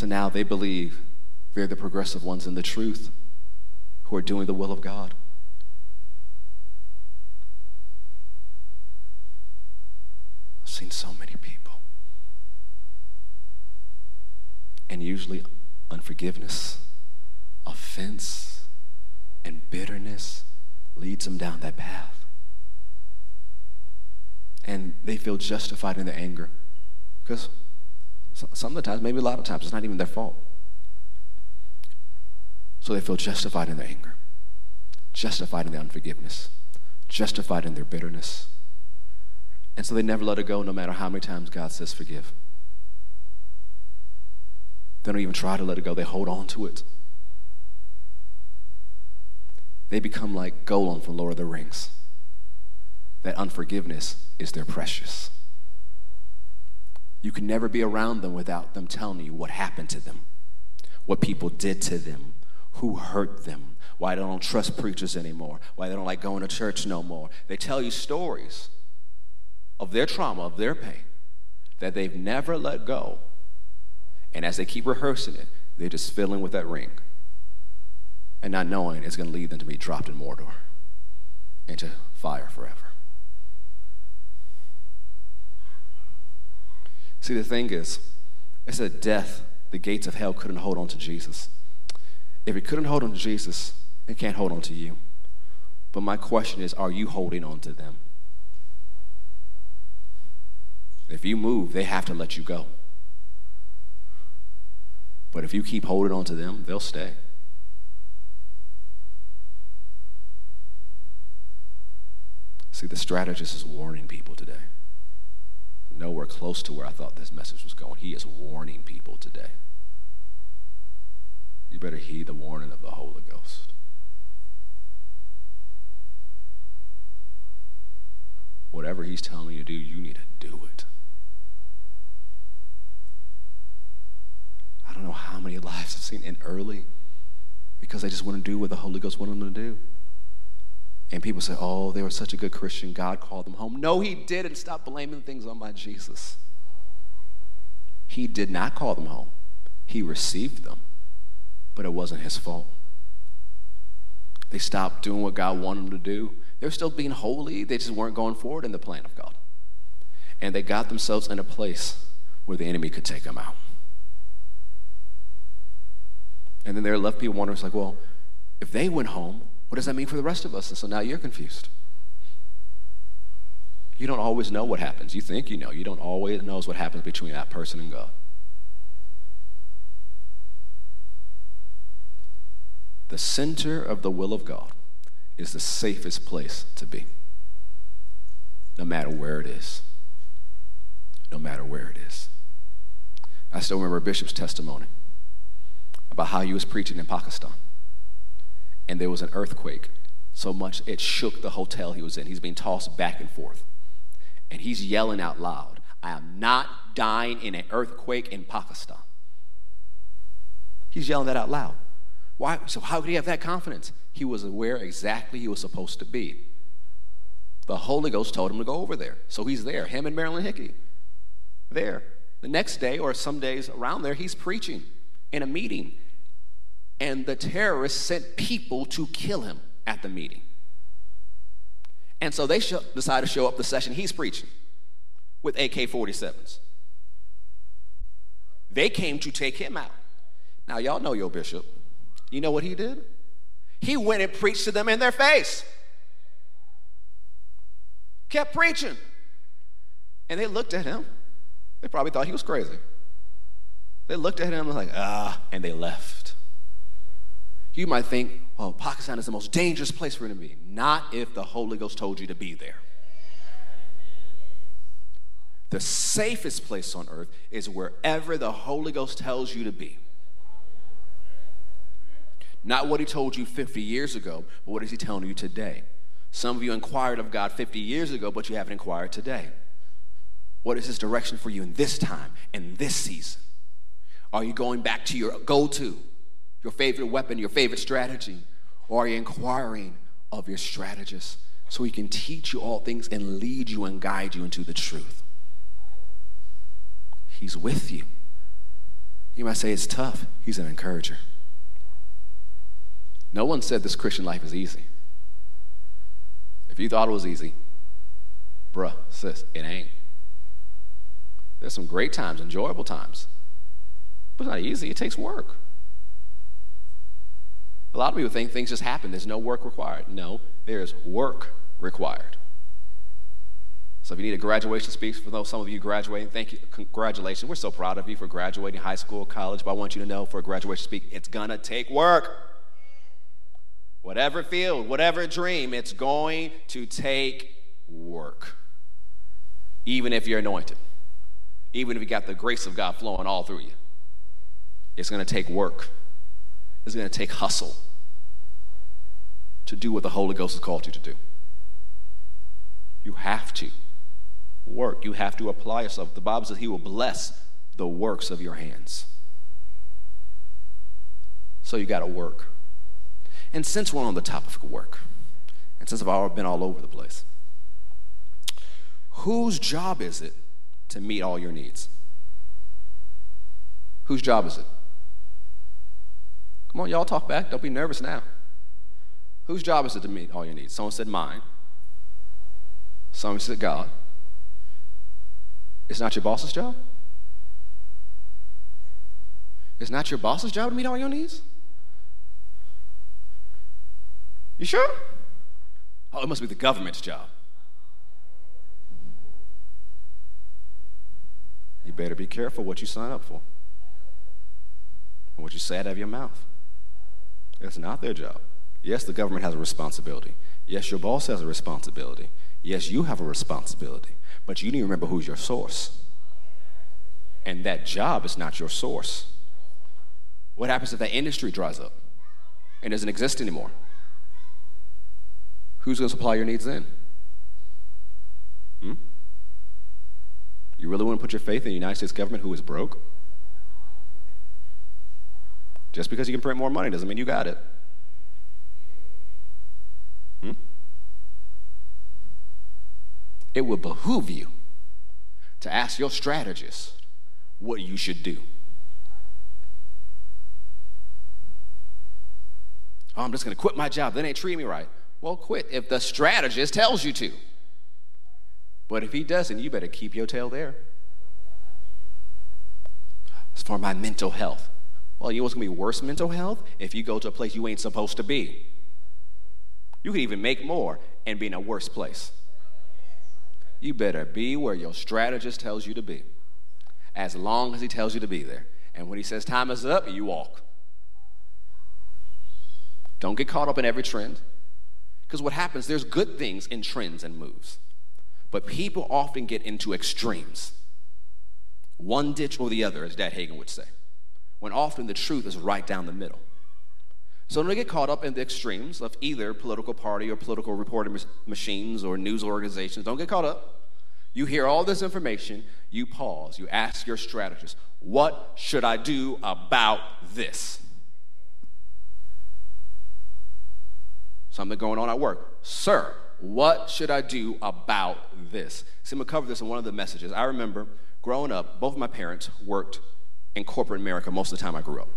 So now they believe they're the progressive ones in the truth who are doing the will of God. I've seen so many people. And usually unforgiveness, offense, and bitterness leads them down that path. And they feel justified in their anger. Because some of the times, maybe a lot of times, it's not even their fault. So they feel justified in their anger, justified in their unforgiveness, justified in their bitterness. And so they never let it go no matter how many times God says forgive. They don't even try to let it go, they hold on to it. they become like Gollum from Lord of the Rings. That unforgiveness is their precious. You can never be around them without them telling you what happened to them, what people did to them, who hurt them, why they don't trust preachers anymore, why they don't like going to church no more. They tell you stories of their trauma, of their pain, that they've never let go. And as they keep rehearsing it, they're just filling with that ring and not knowing it's going to lead them to be dropped in Mordor into fire forever. See, the thing is, it's a death, the gates of hell couldn't hold on to Jesus. If it couldn't hold on to Jesus, it can't hold on to you. But my question is, are you holding on to them? If you move, they have to let you go. But if you keep holding on to them, they'll stay. See, the strategist is warning people today. Nowhere close to where I thought this message was going. He is warning people today. You better heed the warning of the Holy Ghost. Whatever he's telling you to do, you need to do it. I don't know how many lives I've seen in early because they just want to do what the Holy Ghost wanted them to do. And people say, oh, they were such a good Christian. God called them home. No, he didn't. Stop blaming things on my Jesus. He did not call them home, he received them, but it wasn't his fault. They stopped doing what God wanted them to do. They were still being holy, they just weren't going forward in the plan of God. And they got themselves in a place where the enemy could take them out. And then there are left people wondering, it's like, well, if they went home, what does that mean for the rest of us? And so now you're confused. You don't always know what happens. You think you know. You don't always know what happens between that person and God. The center of the will of God is the safest place to be, no matter where it is. No matter where it is. I still remember Bishop's testimony about how he was preaching in Pakistan and there was an earthquake so much it shook the hotel he was in. He's being tossed back and forth. And he's yelling out loud, I am not dying in an earthquake in Pakistan. He's yelling that out loud. Why? So, how could he have that confidence? He was aware exactly he was supposed to be. The Holy Ghost told him to go over there. So he's there, him and Marilyn Hickey. There. The next day, or some days around there, he's preaching in a meeting and the terrorists sent people to kill him at the meeting. And so they sh- decide to show up the session he's preaching with AK 47s. They came to take him out. Now, y'all know your bishop. You know what he did? He went and preached to them in their face. Kept preaching. And they looked at him. They probably thought he was crazy. They looked at him like, ah, and they left. You might think, well, Pakistan is the most dangerous place for him to be. Not if the Holy Ghost told you to be there. The safest place on earth is wherever the Holy Ghost tells you to be. Not what he told you 50 years ago, but what is he telling you today? Some of you inquired of God 50 years ago, but you haven't inquired today. What is his direction for you in this time, in this season? Are you going back to your go to? Your favorite weapon, your favorite strategy? Or are you inquiring of your strategist so he can teach you all things and lead you and guide you into the truth? He's with you. You might say it's tough. He's an encourager. No one said this Christian life is easy. If you thought it was easy, bruh, sis, it ain't. There's some great times, enjoyable times. But it's not easy, it takes work. A lot of people think things just happen, there's no work required. No, there's work required. So if you need a graduation speech, for those, some of you graduating, thank you, congratulations. We're so proud of you for graduating high school, college, but I want you to know for a graduation speech, it's gonna take work. Whatever field, whatever dream, it's going to take work. Even if you're anointed, even if you got the grace of God flowing all through you, it's gonna take work is going to take hustle to do what the Holy Ghost has called you to do. You have to work. You have to apply yourself. The Bible says He will bless the works of your hands. So you got to work. And since we're on the topic of work, and since I've been all over the place, whose job is it to meet all your needs? Whose job is it? Come on, y'all talk back. Don't be nervous now. Whose job is it to meet all your needs? Someone said mine. Someone said God. It's not your boss's job? It's not your boss's job to meet all your needs? You sure? Oh, it must be the government's job. You better be careful what you sign up for and what you say out of your mouth. It's not their job. Yes, the government has a responsibility. Yes, your boss has a responsibility. Yes, you have a responsibility. But you need to remember who's your source. And that job is not your source. What happens if that industry dries up and doesn't exist anymore? Who's going to supply your needs then? Hmm? You really want to put your faith in the United States government who is broke? Just because you can print more money doesn't mean you got it. Hmm? It would behoove you to ask your strategist what you should do. Oh, I'm just going to quit my job. They ain't treating me right. Well, quit if the strategist tells you to. But if he doesn't, you better keep your tail there. It's for my mental health, well, you know what's going to be worse mental health? If you go to a place you ain't supposed to be. You could even make more and be in a worse place. You better be where your strategist tells you to be, as long as he tells you to be there. And when he says time is up, you walk. Don't get caught up in every trend. Because what happens, there's good things in trends and moves. But people often get into extremes. One ditch or the other, as Dad Hagin would say when often the truth is right down the middle. So don't get caught up in the extremes of either political party or political reporting machines or news organizations. Don't get caught up. You hear all this information, you pause, you ask your strategist, what should I do about this? Something going on at work. Sir, what should I do about this? See, I'm to cover this in one of the messages. I remember growing up, both of my parents worked in corporate America most of the time I grew up.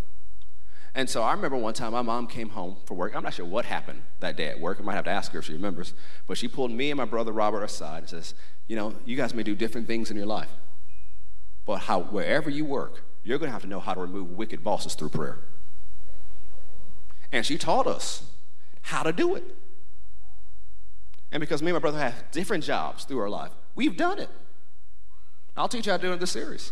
And so I remember one time my mom came home from work. I'm not sure what happened that day at work. I might have to ask her if she remembers. But she pulled me and my brother Robert aside and says, You know, you guys may do different things in your life. But how, wherever you work, you're going to have to know how to remove wicked bosses through prayer. And she taught us how to do it. And because me and my brother have different jobs through our life, we've done it. I'll teach you how to do it in this series.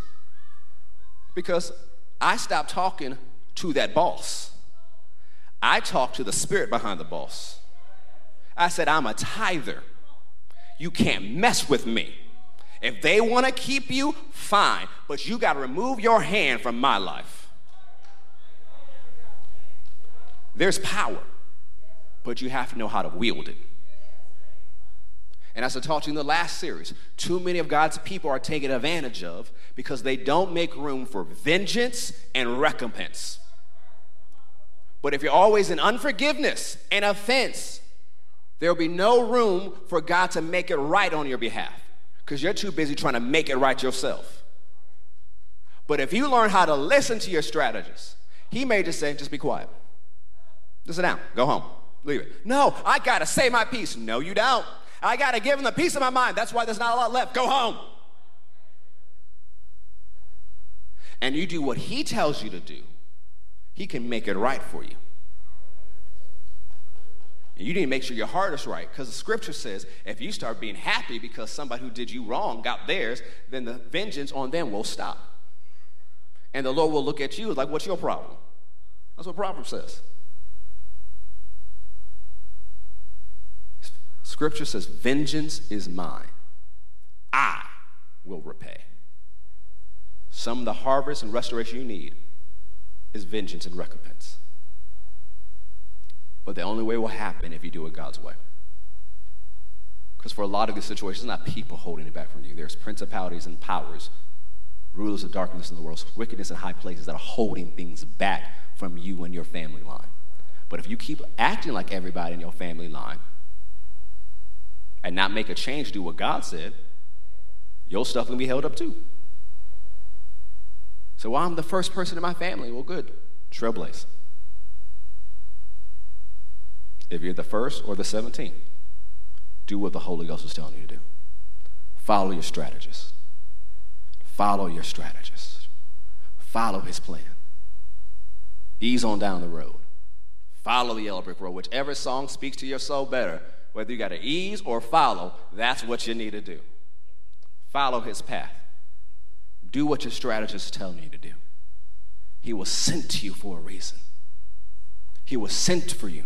Because I stopped talking to that boss. I talked to the spirit behind the boss. I said, I'm a tither. You can't mess with me. If they want to keep you, fine, but you got to remove your hand from my life. There's power, but you have to know how to wield it. And as I to you in the last series, too many of God's people are taken advantage of because they don't make room for vengeance and recompense. But if you're always in unforgiveness and offense, there will be no room for God to make it right on your behalf because you're too busy trying to make it right yourself. But if you learn how to listen to your strategist, he may just say, just be quiet. Just sit down, go home, leave it. No, I gotta say my piece. No, you don't. I got to give him the peace of my mind. That's why there's not a lot left. Go home. And you do what he tells you to do, he can make it right for you. And you need to make sure your heart is right because the scripture says if you start being happy because somebody who did you wrong got theirs, then the vengeance on them will stop. And the Lord will look at you like, what's your problem? That's what Proverbs says. Scripture says, Vengeance is mine. I will repay. Some of the harvest and restoration you need is vengeance and recompense. But the only way will happen if you do it God's way. Because for a lot of these situations, it's not people holding it back from you. There's principalities and powers, rulers of darkness in the world, wickedness in high places that are holding things back from you and your family line. But if you keep acting like everybody in your family line and not make a change, do what God said, your stuff can be held up too. So well, I'm the first person in my family. Well, good. Trailblaze. If you're the first or the 17th, do what the Holy Ghost is telling you to do. Follow your strategist. Follow your strategist. Follow his plan. Ease on down the road. Follow the yellow brick road. Whichever song speaks to your soul better, whether you got to ease or follow, that's what you need to do. Follow his path. Do what your strategist is you to do. He was sent to you for a reason. He was sent for you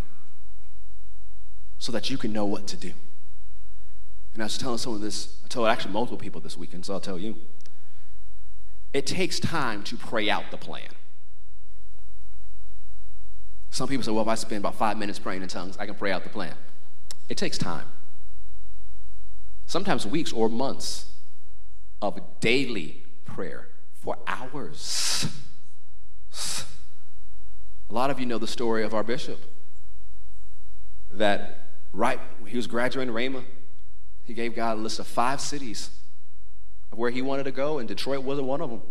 so that you can know what to do. And I was telling someone this, I told actually multiple people this weekend, so I'll tell you. It takes time to pray out the plan. Some people say, well, if I spend about five minutes praying in tongues, I can pray out the plan. It takes time. Sometimes weeks or months of daily prayer for hours. A lot of you know the story of our bishop that right he was graduating Rhema, he gave God a list of five cities of where he wanted to go, and Detroit wasn't one of them.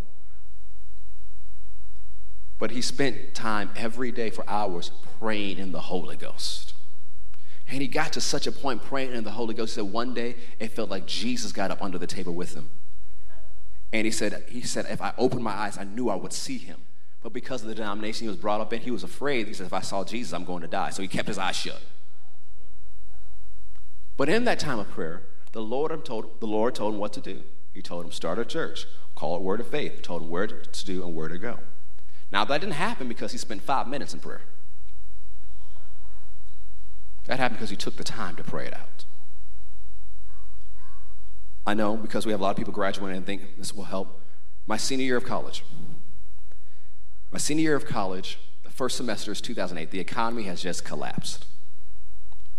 But he spent time every day for hours praying in the Holy Ghost. And he got to such a point praying in the Holy Ghost that one day it felt like Jesus got up under the table with him. And he said, he said, if I opened my eyes, I knew I would see him. But because of the denomination he was brought up in, he was afraid. He said, if I saw Jesus, I'm going to die. So he kept his eyes shut. But in that time of prayer, the Lord told, the Lord told him what to do. He told him, start a church, call it Word of Faith, told him where to do and where to go. Now, that didn't happen because he spent five minutes in prayer. That happened because he took the time to pray it out. I know because we have a lot of people graduating and think this will help. My senior year of college. My senior year of college, the first semester is 2008. The economy has just collapsed.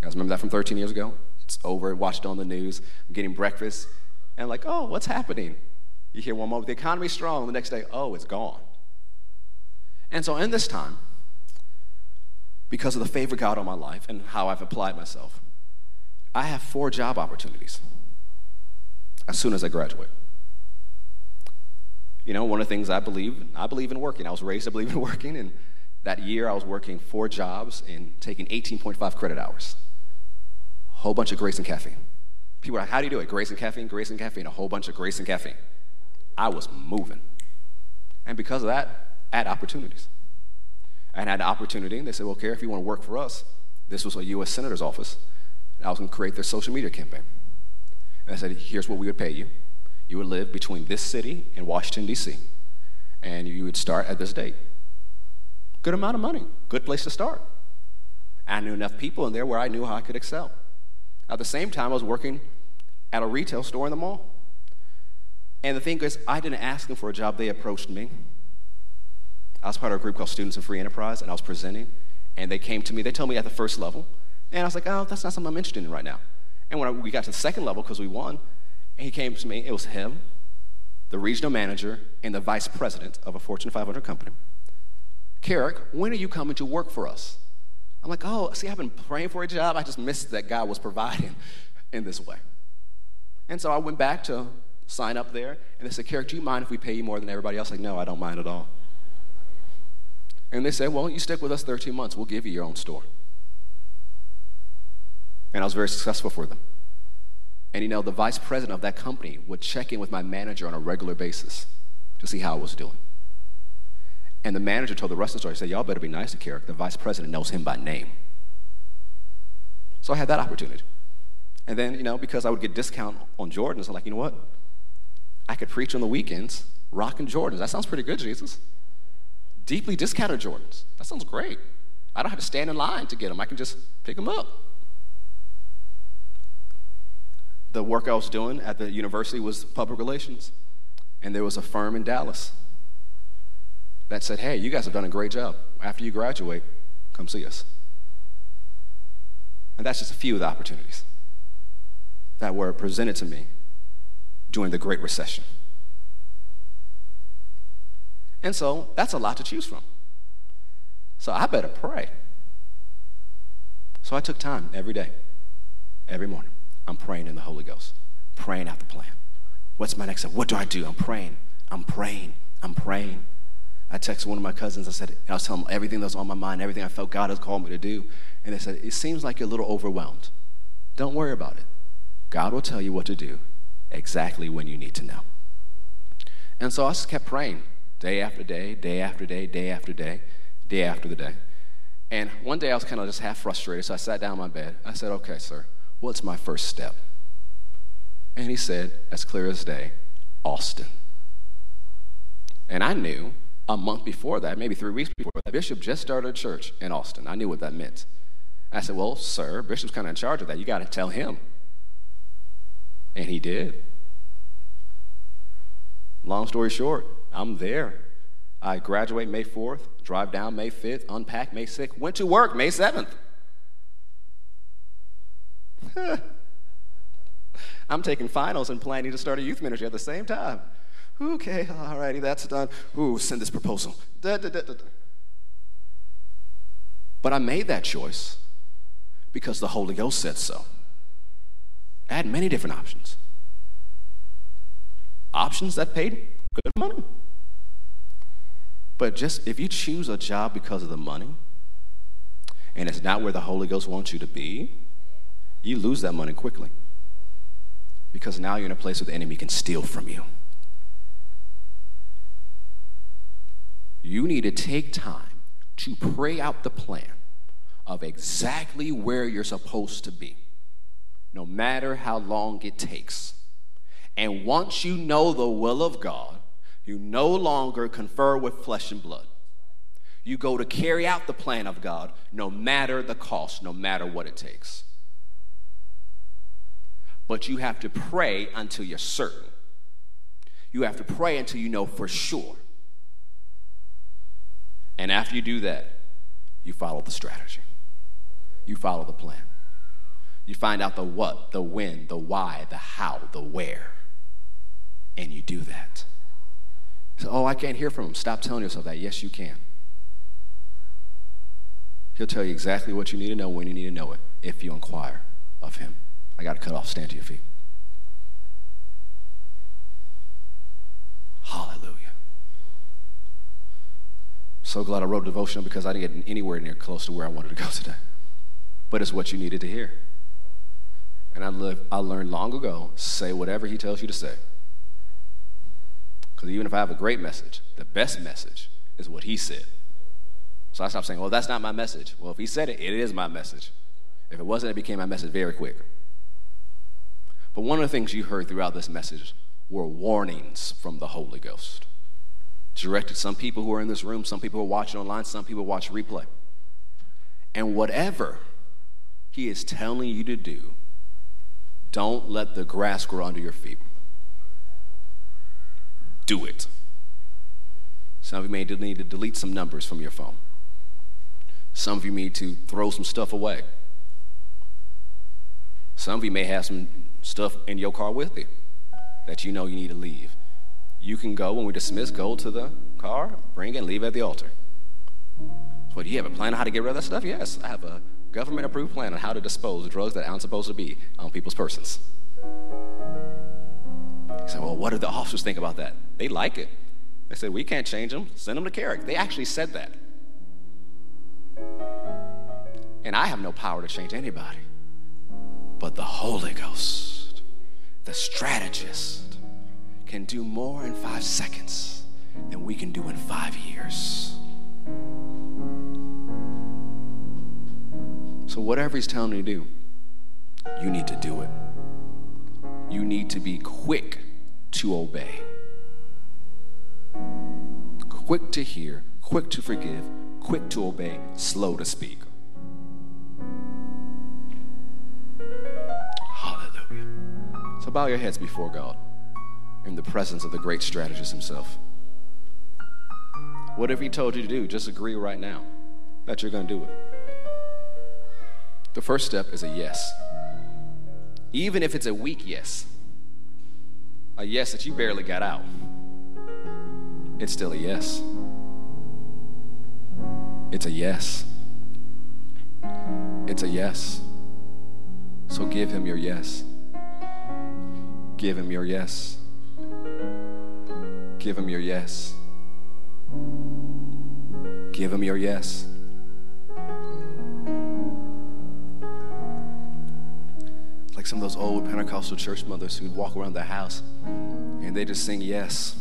You guys remember that from 13 years ago? It's over. Watched on the news. I'm getting breakfast. And like, oh, what's happening? You hear one moment, the economy's strong. The next day, oh, it's gone. And so in this time, because of the favor God on my life and how I've applied myself, I have four job opportunities as soon as I graduate. You know, one of the things I believe, I believe in working. I was raised to believe in working, and that year I was working four jobs and taking 18.5 credit hours. A whole bunch of grace and caffeine. People are like, how do you do it? Grace and caffeine, grace and caffeine, a whole bunch of grace and caffeine. I was moving. And because of that, I had opportunities. I had an opportunity, and they said, well, Kerry, if you want to work for us, this was a U.S. Senator's office, and I was going to create their social media campaign. And I said, here's what we would pay you. You would live between this city and Washington, D.C., and you would start at this date. Good amount of money, good place to start. I knew enough people in there where I knew how I could excel. At the same time, I was working at a retail store in the mall. And the thing is, I didn't ask them for a job, they approached me. I was part of a group called Students of Free Enterprise, and I was presenting, and they came to me. They told me at the first level, and I was like, oh, that's not something I'm interested in right now. And when I, we got to the second level, because we won, he came to me, it was him, the regional manager, and the vice president of a Fortune 500 company. Kerrick, when are you coming to work for us? I'm like, oh, see, I've been praying for a job. I just missed that God was providing in this way. And so I went back to sign up there, and they said, Kerrick, do you mind if we pay you more than everybody else? Like, no, I don't mind at all. And they said, well, you stick with us 13 months, we'll give you your own store. And I was very successful for them. And you know, the vice president of that company would check in with my manager on a regular basis to see how I was doing. And the manager told the rest of the story, he said, Y'all better be nice to Kerrick. The vice president knows him by name. So I had that opportunity. And then, you know, because I would get discount on Jordans, I'm like, you know what? I could preach on the weekends rocking Jordans. That sounds pretty good, Jesus. Deeply discounted Jordans. That sounds great. I don't have to stand in line to get them. I can just pick them up. The work I was doing at the university was public relations. And there was a firm in Dallas that said, hey, you guys have done a great job. After you graduate, come see us. And that's just a few of the opportunities that were presented to me during the Great Recession. And so that's a lot to choose from. So I better pray. So I took time every day, every morning. I'm praying in the Holy Ghost, praying out the plan. What's my next step? What do I do? I'm praying. I'm praying. I'm praying. I texted one of my cousins. I said, I was telling him everything that was on my mind, everything I felt God has called me to do. And they said, It seems like you're a little overwhelmed. Don't worry about it. God will tell you what to do exactly when you need to know. And so I just kept praying day after day, day after day, day after day, day after the day. And one day I was kind of just half frustrated, so I sat down my bed. I said, Okay, sir, what's my first step? And he said, as clear as day, Austin. And I knew a month before that, maybe three weeks before that, Bishop just started a church in Austin. I knew what that meant. I said, Well, sir, Bishop's kind of in charge of that. You got to tell him. And he did. Long story short, I'm there. I graduate May 4th, drive down May 5th, unpack May 6th, went to work May 7th. I'm taking finals and planning to start a youth ministry at the same time. Okay, all righty, that's done. Ooh, send this proposal. Da, da, da, but I made that choice because the Holy Ghost said so. I had many different options. Options that paid good money. But just if you choose a job because of the money, and it's not where the Holy Ghost wants you to be, you lose that money quickly. Because now you're in a place where the enemy can steal from you. You need to take time to pray out the plan of exactly where you're supposed to be, no matter how long it takes. And once you know the will of God, you no longer confer with flesh and blood. You go to carry out the plan of God no matter the cost, no matter what it takes. But you have to pray until you're certain. You have to pray until you know for sure. And after you do that, you follow the strategy, you follow the plan. You find out the what, the when, the why, the how, the where, and you do that. So, oh, I can't hear from him. Stop telling yourself that. Yes, you can. He'll tell you exactly what you need to know when you need to know it if you inquire of him. I got to cut off. Stand to your feet. Hallelujah. So glad I wrote devotional because I didn't get anywhere near close to where I wanted to go today. But it's what you needed to hear. And I, live, I learned long ago say whatever he tells you to say. Because even if I have a great message, the best message is what he said. So I stopped saying, well, that's not my message. Well, if he said it, it is my message. If it wasn't, it became my message very quick. But one of the things you heard throughout this message were warnings from the Holy Ghost. Directed some people who are in this room, some people who are watching online, some people watch replay. And whatever he is telling you to do, don't let the grass grow under your feet. Do it. Some of you may need to delete some numbers from your phone. Some of you need to throw some stuff away. Some of you may have some stuff in your car with you that you know you need to leave. You can go when we dismiss, go to the car, bring it, and leave it at the altar. So, do you have a plan on how to get rid of that stuff? Yes, I have a government approved plan on how to dispose of drugs that aren't supposed to be on people's persons. You said, well, what do the officers think about that? They like it. They said, we can't change them. Send them to Kerrick. They actually said that. And I have no power to change anybody. But the Holy Ghost, the strategist, can do more in five seconds than we can do in five years. So, whatever he's telling you to do, you need to do it. You need to be quick to obey, quick to hear, quick to forgive, quick to obey, slow to speak. Hallelujah. So bow your heads before God in the presence of the great strategist himself. Whatever he told you to do, just agree right now that you're going to do it. The first step is a yes. Even if it's a weak yes, a yes that you barely got out, it's still a yes. It's a yes. It's a yes. So give him your yes. Give him your yes. Give him your yes. Give him your yes. Like some of those old Pentecostal church mothers who'd walk around the house and they just sing yes.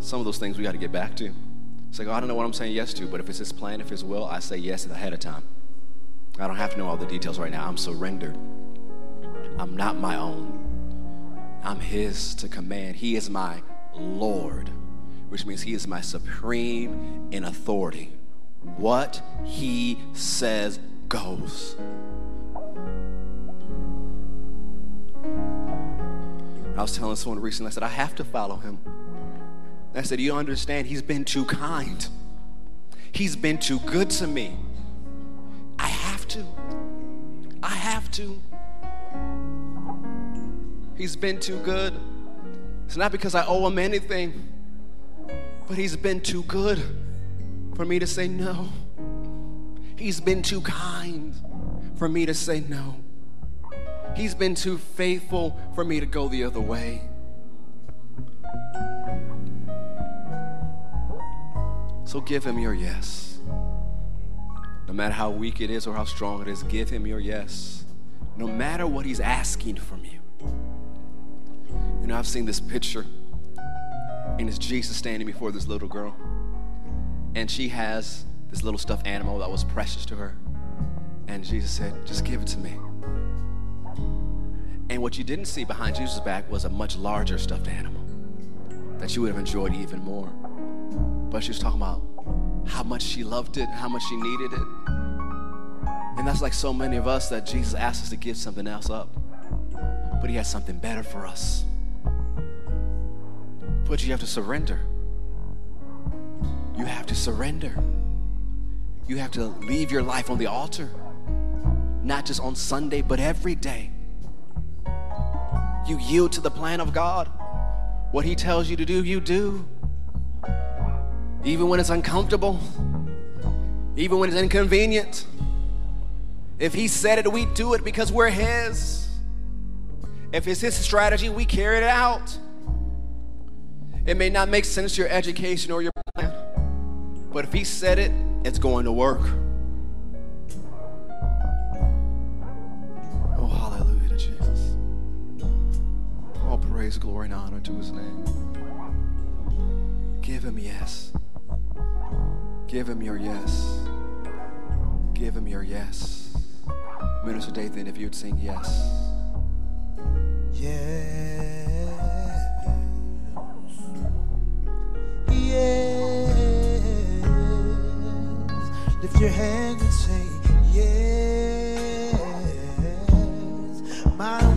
Some of those things we got to get back to. It's like, oh, I don't know what I'm saying yes to, but if it's His plan, if it's His will, I say yes ahead of time. I don't have to know all the details right now. I'm surrendered. I'm not my own. I'm His to command. He is my Lord, which means He is my supreme in authority. What He says goes. I was telling someone recently, I said, I have to follow Him. I said, You understand, he's been too kind. He's been too good to me. I have to. I have to. He's been too good. It's not because I owe him anything, but he's been too good for me to say no. He's been too kind for me to say no. He's been too faithful for me to go the other way. So give him your yes. No matter how weak it is or how strong it is, give him your yes. No matter what he's asking from you. You know, I've seen this picture, and it's Jesus standing before this little girl. And she has this little stuffed animal that was precious to her. And Jesus said, Just give it to me. And what you didn't see behind Jesus' back was a much larger stuffed animal that you would have enjoyed even more. But she was talking about how much she loved it, how much she needed it. And that's like so many of us that Jesus asked us to give something else up. But he has something better for us. But you have to surrender. You have to surrender. You have to leave your life on the altar. Not just on Sunday, but every day. You yield to the plan of God. What He tells you to do, you do even when it's uncomfortable, even when it's inconvenient. If He said it, we do it because we're His. If it's His strategy, we carry it out. It may not make sense to your education or your plan, but if He said it, it's going to work. All praise, glory, and honor to His name. Give Him yes. Give him your yes. Give him your yes. Minister Dathan, if you'd sing yes. Yes. Yes. Lift your hands and say yes. My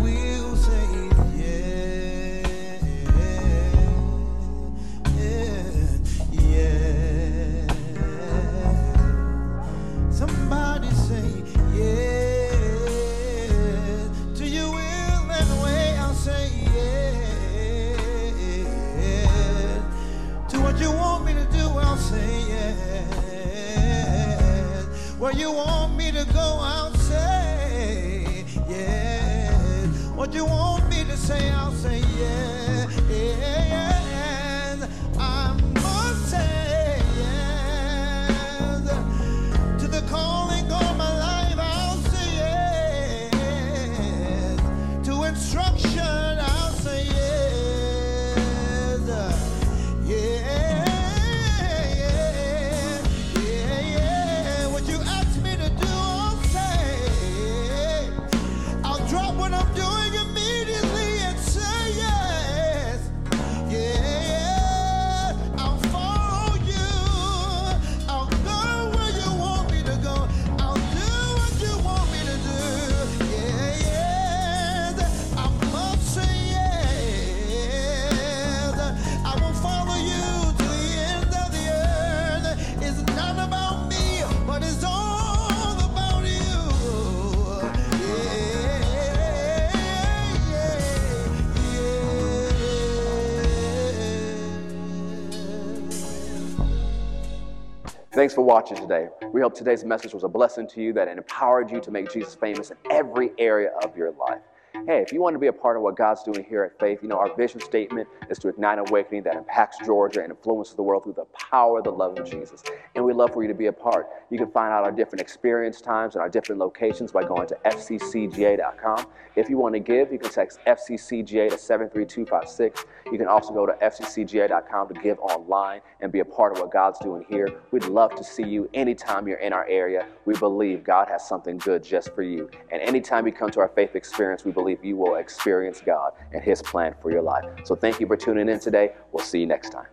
Thanks for watching today. We hope today's message was a blessing to you that it empowered you to make Jesus famous in every area of your life hey, if you want to be a part of what God's doing here at Faith, you know, our vision statement is to ignite awakening that impacts Georgia and influences the world through the power of the love of Jesus. And we'd love for you to be a part. You can find out our different experience times and our different locations by going to fccga.com. If you want to give, you can text FCCGA to 73256. You can also go to fccga.com to give online and be a part of what God's doing here. We'd love to see you anytime you're in our area. We believe God has something good just for you. And anytime you come to our faith experience, we believe you will experience God and His plan for your life. So thank you for tuning in today. We'll see you next time.